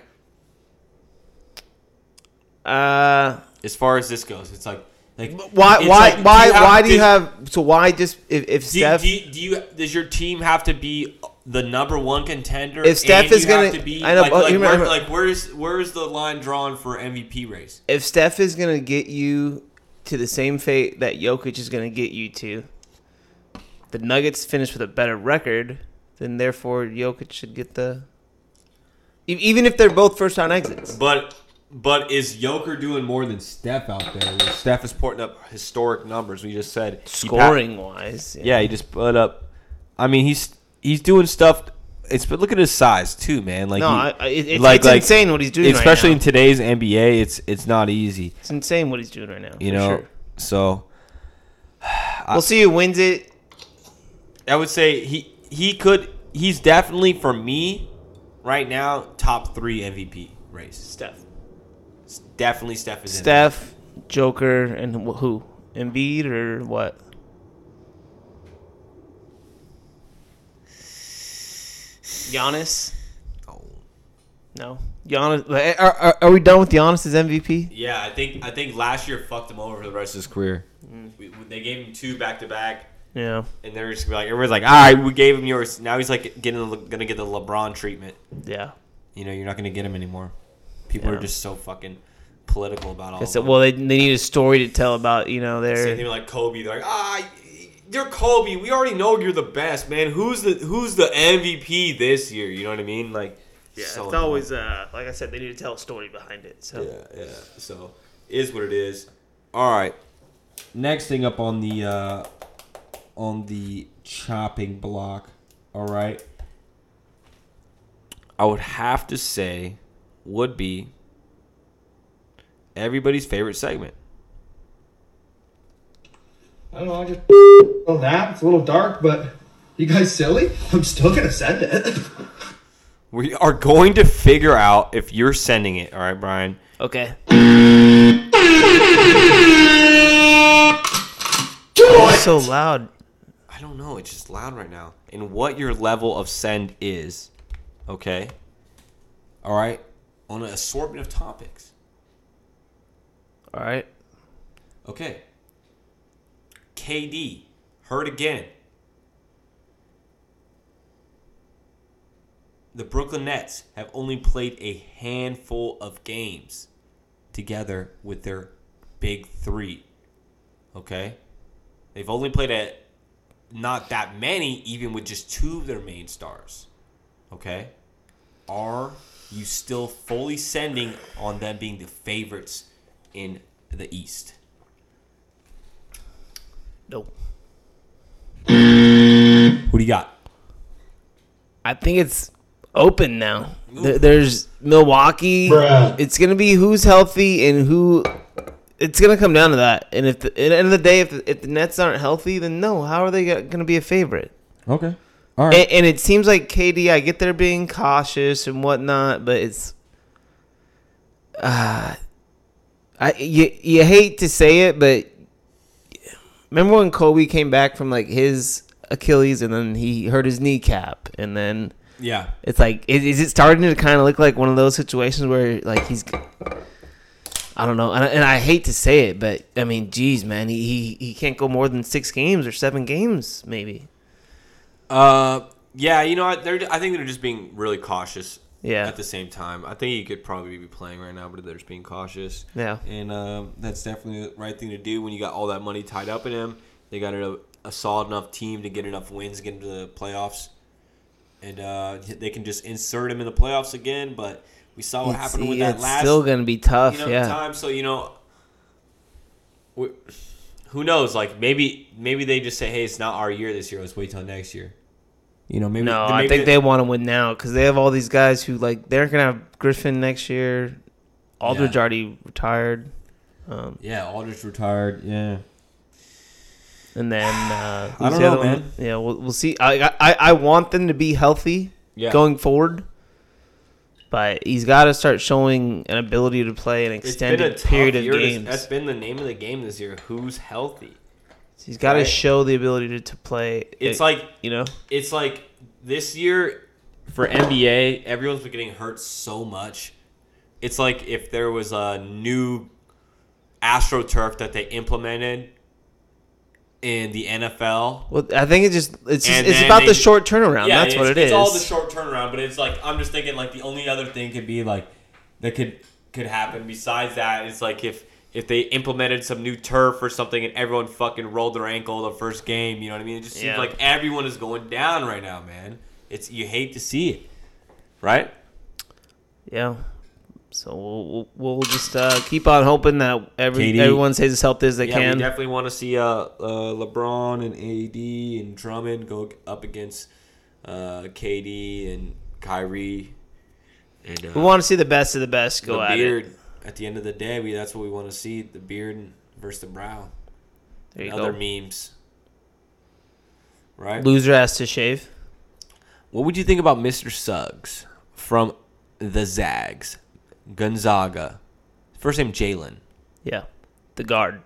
Uh, As far as this goes, it's like like why? Why? like, why? have- why do you have? So why just if, if Do, Steph? do, you, do you does your team have to be the number one contender? If Steph is gonna- be I know, like, oh, but like, where, like where's where's the line drawn for MVP race? if Steph is gonna get you to the same fate that Jokic is gonna get you to, the Nuggets finish with a better record, then therefore Jokic should get the. Even if they're both first round exits, But but is Joker doing more than Steph out there? Steph is putting up historic numbers. We just said He pa- scoring wise, yeah, he just put up. I mean, he's he's doing stuff. It's but look at his size too, man. Like No, he- I- I- it- it's- it's insane what he's doing right especially now. in today's NBA. It's it's not easy, it's insane what he's doing right now. you for know. sure. So we'll see who wins it. I would say he he could. He's definitely for me right now top three MVP race. Steph, Definitely Steph is in Steph, Joker, and wh- who? Embiid or what? Giannis? Oh. No. Giannis. Eh, are, are, are we done with Giannis's MVP? Yeah, I think I think last year fucked him over for the rest of his career. Mm. We, we- they gave him two back to back, Yeah. and they're just like everyone's like, all right, we gave him yours. Now he's like getting gonna get the LeBron treatment. Yeah. You know, you're not gonna get him anymore. People Yeah. are just so fucking political about all. Of it. well, they, they need a story to tell about, you know, Same their. thing like Kobe. They're like, ah, you're Kobe. We already know you're the best, man. Who's the Who's the MVP this year? You know what I mean? Like, Yeah, so it's always, uh, like I said, they need to tell a story behind it. So. Yeah, yeah. So is what it is. All right. Next thing up on the uh on the chopping block. All right. I would have to say would be everybody's favorite segment. I don't know, I just a nap. It's a little dark, but you guys silly? I'm still gonna send it. We are going to figure out if you're sending it. All right, Brian. Okay. It's so loud. I don't know. It's just loud right now. And what your level of send is, okay? All right, on an assortment of topics. All right. Okay. KD hurt again. The Brooklyn Nets have only played a handful of games together with their big three. Okay? They've only played a not that many, even with just two of their main stars. Okay? Are you still fully sending on them being the favorites in the East? Nope. Who do you got? I think it's open now. There, there's Milwaukee. Bruh. It's gonna be who's healthy and who. It's gonna come down to that. And if the, at the end of the day, if the, if the Nets aren't healthy, then no. How are they gonna be a favorite? Okay. All And, and it seems like KD. I get they're being cautious and whatnot, but it's. Uh, I you you hate to say it, but remember when Kobe came back from like his Achilles and then he hurt his kneecap and then Yeah. it's like is, is it starting to kind of look like one of those situations where like he's I don't know and I, and I hate to say it but I mean geez man he, he he can't go more than six games or seven games maybe Uh, yeah. You know, what? they're. I think they're just being really cautious. Yeah. At the same time, I think he could probably be playing right now, but they're just being cautious. Yeah. And um, that's definitely the right thing to do when you got all that money tied up in him. They got a, a solid enough team to get enough wins, get into the playoffs, and uh, they can just insert him in the playoffs again. But we saw what It's- happened with that last. still gonna be tough you know, yeah time. So you know, we- who knows? Like maybe maybe they just say, "Hey, it's not our year this year. Let's wait till next year." You know, maybe. No, maybe I think they want to win now because they have all these guys who like they're gonna have Griffin next year. Aldridge Yeah. already retired, um, Yeah, Aldridge retired. Yeah. and then uh, I who's don't the know, other one? man. Yeah, we'll, we'll see. I, I I want them to be healthy Yeah. going forward, but he's got to start showing an ability to play an It's been a extended period of games. that's been the name of the game this year. Who's healthy? He's got to right. show the ability to, to play. It's it- like you know, it's like this year for NBA, everyone's been getting hurt so much. It's like if there was a new AstroTurf that they implemented in the NFL. well, I think it just it's just, it's about they- the short turnaround. Yeah, That's what it is. it's all the short turnaround, but it's like I'm just thinking like the only other thing could be like that could could happen besides that. It's like if if they implemented some new turf or something and everyone fucking rolled their ankle the first game, you know what I mean? It just seems Yeah. like everyone is going down right now, man. It's you hate to see it, right? Yeah. So we'll we'll, we'll just uh, keep on hoping that every KD. everyone stays as healthy as they yeah, can. we definitely want to see uh, uh, LeBron and AD and Drummond go up against uh, KD and Kyrie. And, uh, we want to see the best of the best go the at beard. it. At the end of the day, we that's what we want to see: the beard versus the brow. There you and other go. memes, right? Loser has to shave. What would you think about Mr. Suggs from the Zags, Gonzaga? First name Jalen. Yeah, the guard.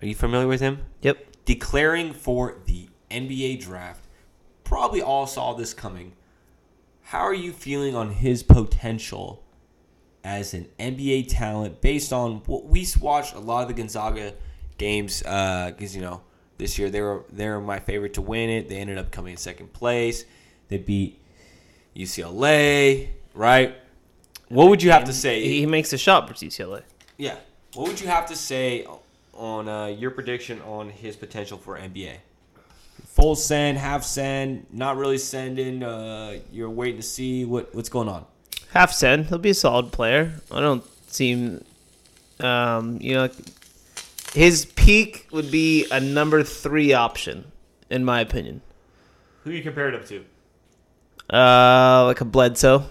Are you familiar with him? Yep. Declaring for the NBA draft. Probably all saw this coming. How are you feeling on his potential as an NBA talent based on what we watched a lot of the Gonzaga games? Because you know this year they were they were my favorite to win it. They ended up coming in second place. They beat UCLA, right? What would you have to say? He makes a shot for UCLA. Yeah. What would you have to say on uh, your prediction on his potential for NBA? Full send, half send, not really sending. Uh, you're waiting to see what what's going on. Half send. He'll be a solid player. I don't seem, um, you know, his peak would be a number three option, in my opinion. Who you compared him to? Uh, like a Bledsoe.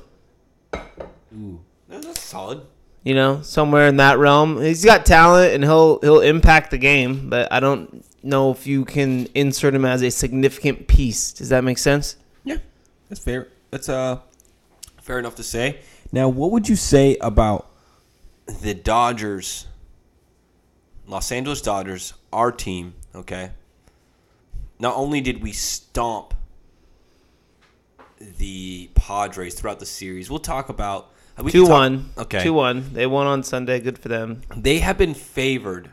Ooh, that's solid. you know, somewhere in that realm. He's got talent and he'll he'll impact the game, but I don't know if you can insert him as a significant piece. Does that make sense? Yeah, that's fair. That's uh fair enough to say. Now, what would you say about the Dodgers, Los Angeles Dodgers, our team? Okay. Not only did we stomp the Padres throughout the series, we'll talk about we Two talk- one. Okay. Two one. They won on Sunday. Good for them. They have been favored.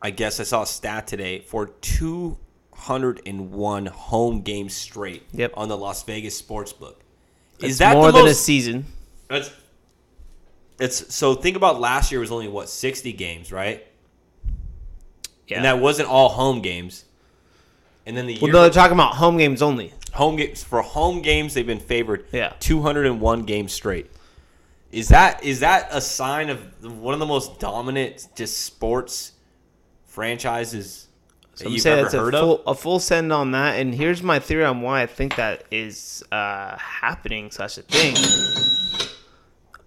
I guess I saw a stat today for 201 home games straight Yep. on the Las Vegas sportsbook. It's Is that more the than a season? That's it's so think about last year was only what 60 games, right? Yeah. And that wasn't all home games. And then the well, no, they're talking about home games only. home games for home games they've been favored Yeah. 201 games straight. Is that is that a sign of one of the most dominant just sports franchises that I'm saying it's a full, of? a full send on that. And here's my theory on why I think that is uh, happening, such a thing.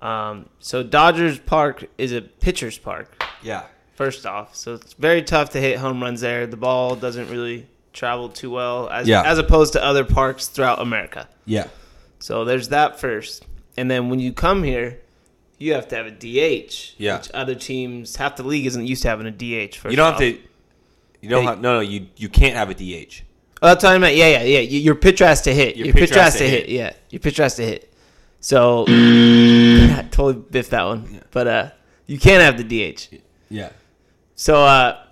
Um, so Dodgers Park is a pitcher's park. Yeah. First off, so it's very tough to hit home runs there. The ball doesn't really travel too well as Yeah. as opposed to other parks throughout America. Yeah. So there's that first. And then when you come here, you have to have a DH. Yeah. Which other teams, half the league isn't used to having a DH. First You don't off. have to you don't Hey. have, no no you you can't have a DH. Oh, that's what I meant. Yeah, yeah, yeah. Your pitcher has to hit. Your, pitcher, has, to hit. hit. Yeah, your pitcher has to hit. So, yeah, totally biffed that one. But uh, you can't have the DH. Yeah. So uh,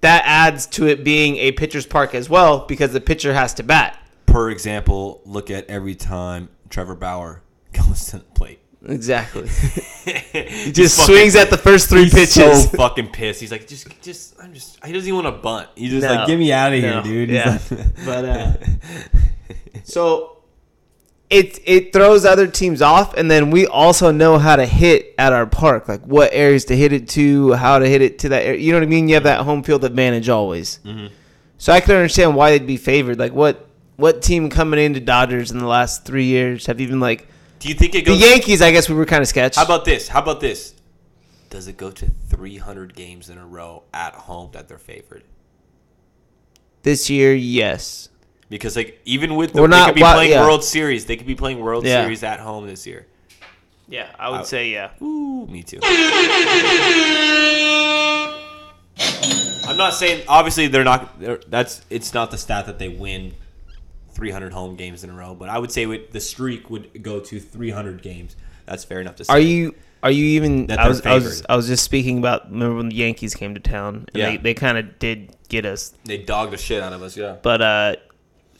that adds to it being a pitcher's park as well because the pitcher has to bat. Per example, look at every time Trevor Bauer goes to the plate. Exactly. he just swings at the first three pitches. So fucking pissed. He's like, just, just, I'm just. He doesn't even want to bunt. He's just No. like, get me out of No. here, dude. Yeah. like- But, uh, so it it throws other teams off, and then we also know how to hit at our park, like what areas to hit it to, how to hit it to that. Area. You know what I mean? You have that home field advantage always. Mm-hmm. So I can understand why they'd be favored. Like what what team coming into Dodgers in the last three years have even like Do you think it goes? the? Yankees? I guess we were kind of sketched. How about this? How about this? Does it go to 300 games in a row at home that they're favored? this year? Yes. Because like even with the, We're they not- could be why- playing yeah. World Series, they could be playing World Yeah. Series at home this year. Yeah, I would I- say yeah. Ooh, me too. I'm not saying obviously they're not. They're, that's it's not the stat that they win 300 home games in a row, but I would say with the streak would go to 300 games. That's fair enough to say. Are you are you even? That I was I was. I was just speaking about. Remember when the Yankees came to town? And Yeah. They they kind of did get us, They dogged the shit out of us. Yeah. but uh,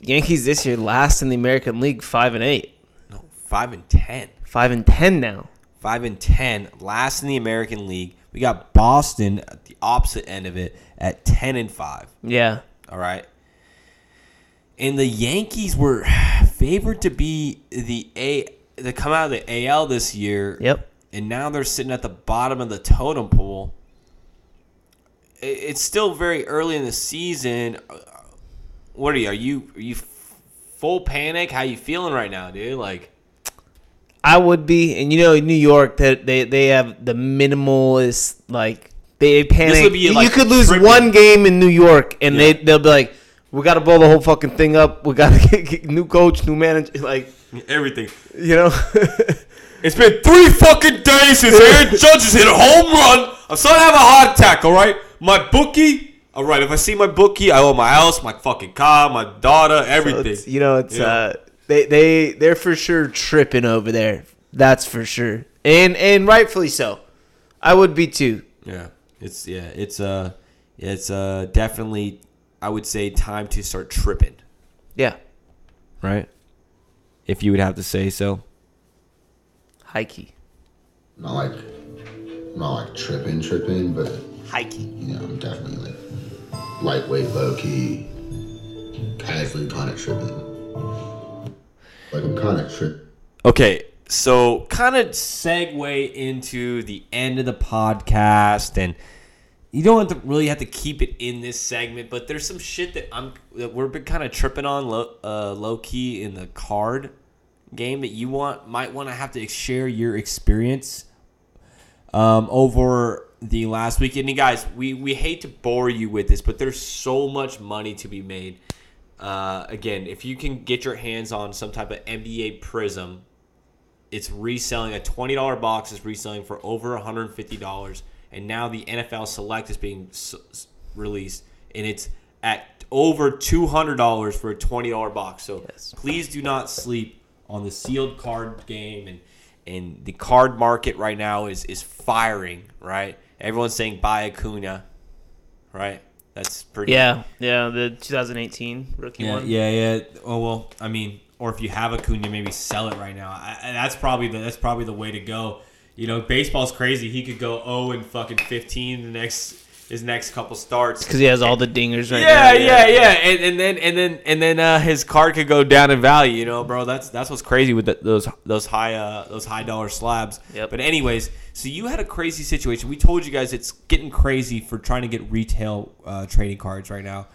Yankees this year last in the American League, five and eight, No, five and ten. five and ten now. Five and ten, last in the American League. We got Boston at the opposite end of it at ten and five. Yeah. All right. And the Yankees were favored to be the A to come out of the AL this year. Yep. And now they're sitting at the bottom of the totem pole. It's still very early in the season. What are you? Are you are you full panic? How you feeling right now, dude? Like I would be, and you know, in New York, that they they have the minimalist like they panic. be, you could lose tripping. one game in New York, and Yeah. they they'll be like, "We got to blow the whole fucking thing up. We got to get, get new coach, new manager." Like everything. you know, It's been three fucking days since Aaron Judge has hit a home run. I'm starting to have a heart attack, all right? My bookie, all right, if I see my bookie, I owe my house, my fucking car, my daughter, everything. it's- you know, it's Yeah. uh, they they they're for sure tripping over there. That's for sure, and and rightfully so. I would be too. yeah, it's yeah, it's uh, it's uh, definitely, I would say, time to start tripping, Yeah, right? If you would have to say so. high key, Not like, not like tripping, tripping, but high key. you know, I'm definitely like lightweight, low key, casually kind of tripping. Like I'm kind of trip. Okay, so kind of segue into the end of the podcast, and you don't have to really have to keep it in this segment, but there's some shit that I'm that we're been kind of tripping on low, uh, low key in the card game that you want might want to have to share your experience um, over the last weekend. And guys, we we hate to bore you with this, but there's so much money to be made. Uh, again, if you can get your hands on some type of NBA Prism, it's reselling a twenty dollar box is reselling for over one hundred fifty dollars, and now the NFL Select is being s- s- released, and it's at over two hundred dollars for a twenty dollar box. So Yes. please do not sleep on the sealed card game, and and the card market right now is is firing. Right, everyone's saying buy Acuna, right? That's pretty. Yeah, yeah. The 2018 rookie Yeah, one. yeah, yeah. Oh well, I mean, or if you have a Acuna, maybe sell it right now. I, and that's probably the that's probably the way to go. You know, baseball's crazy. He could go 0 and fucking 15 the next his next couple starts. because he has all the dingers right yeah, now. yeah, yeah, and, and then and then and then uh, his card could go down in value. You know, bro. That's that's what's crazy with the, those those high uh, those high dollar slabs. Yep. But anyways, so you had a crazy situation. We told you guys it's getting crazy for trying to get retail uh, trading cards right now.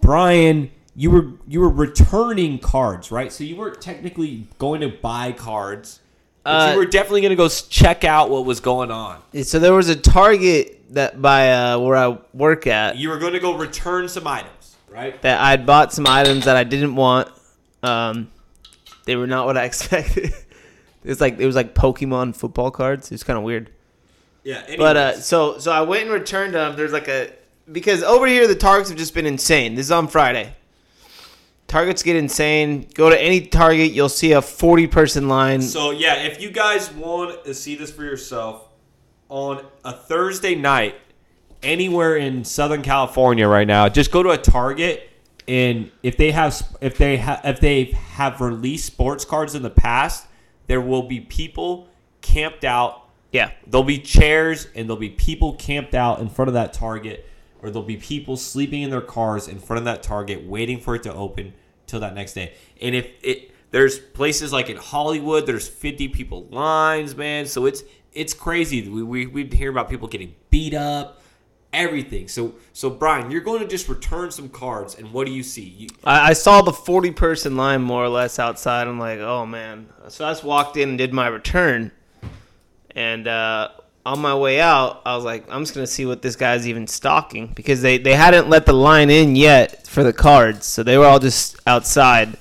Brian, you were you were returning cards, right? So you weren't technically going to buy cards. But Uh, you were definitely going to go check out what was going on. So there was a Target that by uh, where I work at You were going to go return some items, right? that I'd bought some items that I didn't want. Um, they were not what I expected. It's like it was like Pokemon football cards. It's kind of weird. Yeah. But uh, so so I went and returned them. There's like a because over here the Targets have just been insane. This is on Friday. Targets get insane. Go to any Target, you'll see a 40 person line. So yeah, if you guys want to see this for yourself, on a Thursday night, anywhere in Southern California right now, just go to a Target, and if they have if they ha- if they have released sports cards in the past, there will be people camped out. yeah. There'll be chairs and there'll be people camped out in front of that Target, or there'll be people sleeping in their cars in front of that Target, waiting for it to open till that next day. And if it there's places like in Hollywood. There's 50 people lines, man. So it's it's crazy. We we we hear about people getting beat up, everything. So so Brian, you're going to just return some cards, and what do you see? You, I, I saw the 40 person line more or less outside. I'm like, oh man. So I just walked in and did my return. And uh, on my way out, I was like, I'm just going to see what this guy's even stocking because they, they hadn't let the line in yet for the cards. So they were all just outside.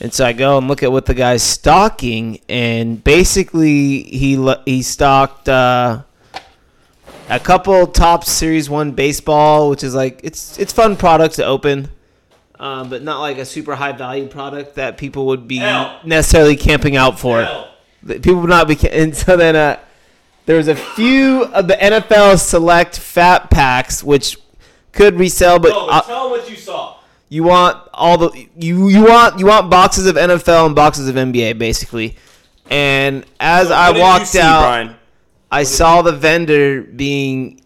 And so I go and look at what the guy's stocking. And basically, he, he stocked. Uh, a couple Topps series one baseball which is like it's it's fun product to open um, but not like a super high value product that people would be L. necessarily camping out for That people would not be and so then uh there was a few of the NFL select fat packs which could resell but oh, uh, tell them what you saw. you want all the you you want you want boxes of NFL and boxes of NBA basically and as So I what did you walked see, out Brian? I saw the vendor being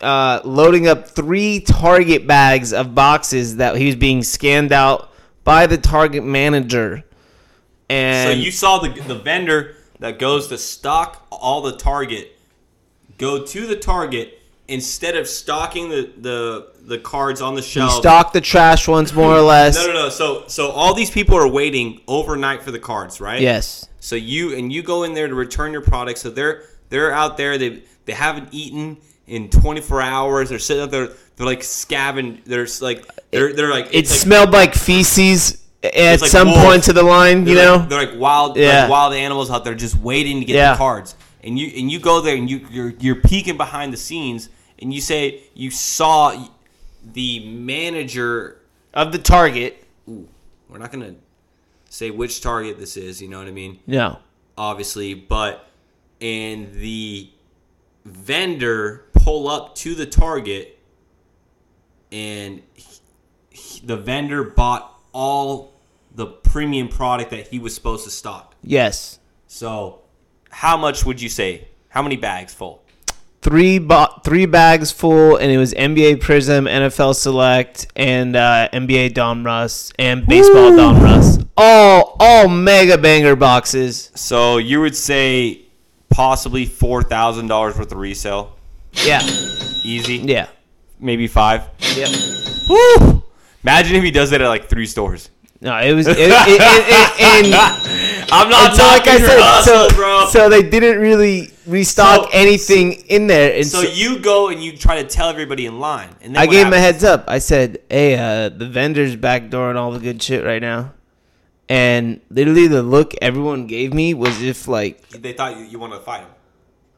uh, loading up three Target bags of boxes that he was being scanned out by the Target manager. And so you saw the the vendor that goes to stock all the Target go to the Target instead of stocking the the, the cards on the he shelf. stock the trash ones more or less. No, no, no. So so all these people are waiting overnight for the cards, right? Yes. So you and you go in there to return your product. So they're they're out there. They they haven't eaten in 24 hours. They're sitting up there. They're like scavenging. There's like they're they're like It like- smelled like feces at like some wolves. point to the line, you they're know? like, they're like wild Yeah. like wild animals out there just waiting to get Yeah. the cards. And you and you go there and you you're you're peeking behind the scenes and you say you saw the manager of the Target. We're not gonna say which target this is. You know what I mean? No. Obviously, but and the vendor pull up to the target, and he- he- the vendor bought all the premium product that he was supposed to stock. Yes. So, how much would you say? How many bags full? Three bo- three bags full, and it was NBA Prizm, NFL Select, and uh, NBA Donruss, and baseball Donruss. All all mega banger boxes. So you would say possibly four thousand dollars worth of resale. Yeah. Easy. Yeah. Maybe five. Yep. Woo! Imagine if he does it at like three stores. No, it was. It, it, it, and, I'm not and so, like I said, hustle, so, bro. so they didn't really restock So- anything in there, and So so, you go and you try to tell everybody in line, and I gave him a heads up. I said, "Hey, uh, the vendor's backdooring all the good shit right now," and literally the look everyone gave me was if like They thought you, you wanted to fight him.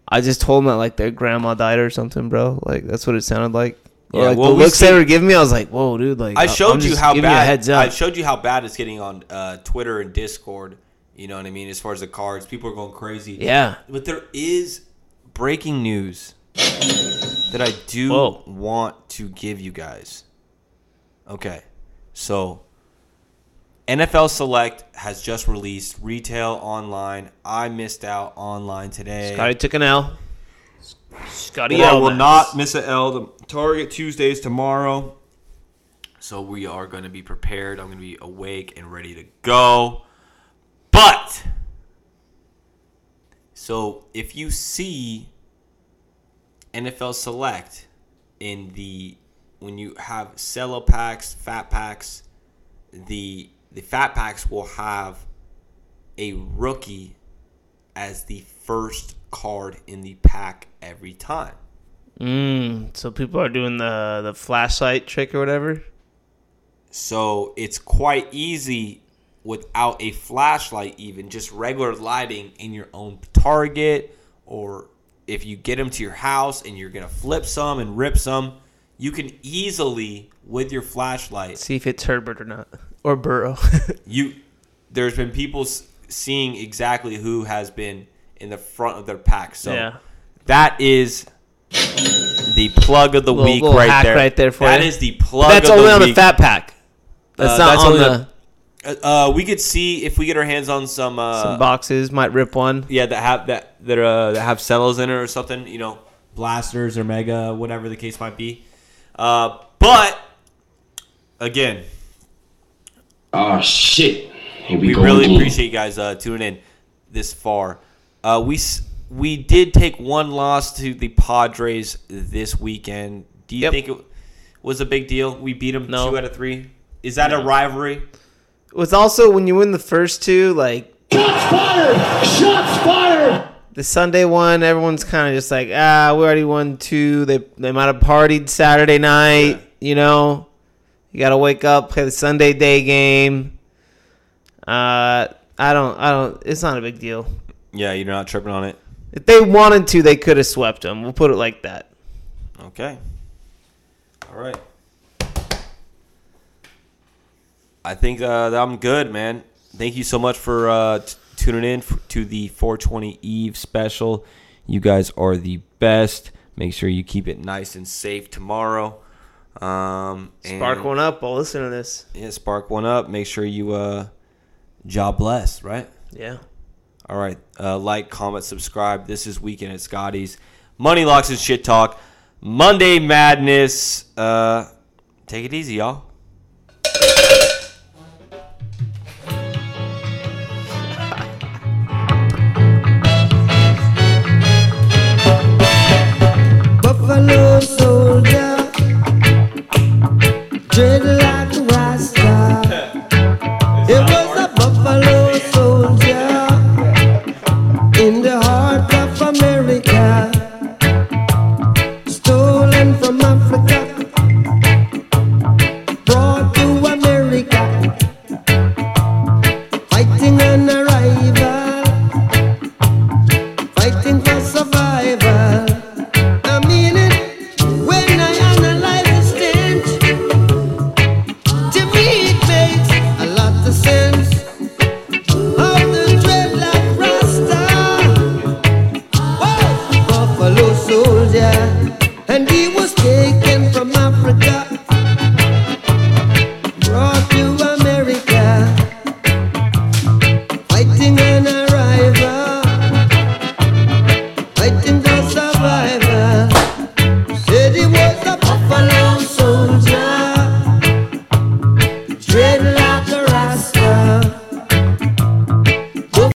I just told them that like their grandma died or something, bro. Like that's what it sounded like. Or, Yeah, like well, the looks see- they were giving me, I was like, "Whoa, dude!" Like I showed you how bad. A heads up. I showed you how bad it's getting on uh, Twitter and Discord. You know what I mean? As far as the cards, people are going crazy. Yeah. But there is breaking news that I do Whoa. want to give you guys. Okay, so NFL Select has just released retail online. I missed out online today. Scotty took an L. Scotty I will not miss an L. The Target Tuesdays tomorrow. So we are going to be prepared. I'm going to be awake and ready to go. But so if you see NFL Select in the when you have cello packs, fat packs, the the fat packs will have a rookie as the first card in the pack every time. Mm, so people are doing the the flashlight trick or whatever. So it's quite easy without a flashlight, even just regular lighting in your own target, or if you get them to your house and you're gonna flip some and rip some, you can easily with your flashlight. See if it's Herbert or not, or Burrow. you there's been people seeing exactly who has been in the front of their pack. So Yeah. that is the plug of the Little- week little right hack there. right there for That you. is the plug. That's of only the on the fat pack. That's Uh, not that's on only the, Uh, we could see if we get our hands on some. Uh, some boxes. Might rip one. yeah, that have that that uh, that have cellos in it or something. You know, blasters or mega, whatever the case might be. Uh, but again, Oh shit. Here we, we go really again. appreciate you guys uh, tuning in this far. Uh, we we did take one loss to the Padres this weekend. Do you Yep. think it was a big deal? We beat them No. two out of three. Is that a rivalry? It was also when you win the first two, like Shots fired! Shots fired! the Sunday one, everyone's kind of just like, ah, we already won two. They they might have partied Saturday night, you know. You got to wake up, play the Sunday day game. Uh, I don't, I don't. It's not a big deal. Yeah, you're not tripping on it. If they wanted to, they could have swept them. We'll put it like that. Okay. All right. I think uh, I'm good, man. Thank you so much for uh, t- tuning in f- to the 420 Eve special. You guys are the best. Make sure you keep it nice and safe tomorrow. Um, Spark one up. I'll listen to this. Yeah, spark one up. Make sure you uh, job bless, right? Yeah. All right. Uh, like, comment, subscribe. This is Weekend at Scotty's. Money Locks and Shit Talk. Monday Madness. Uh, take it easy, y'all. Buffalo soldier,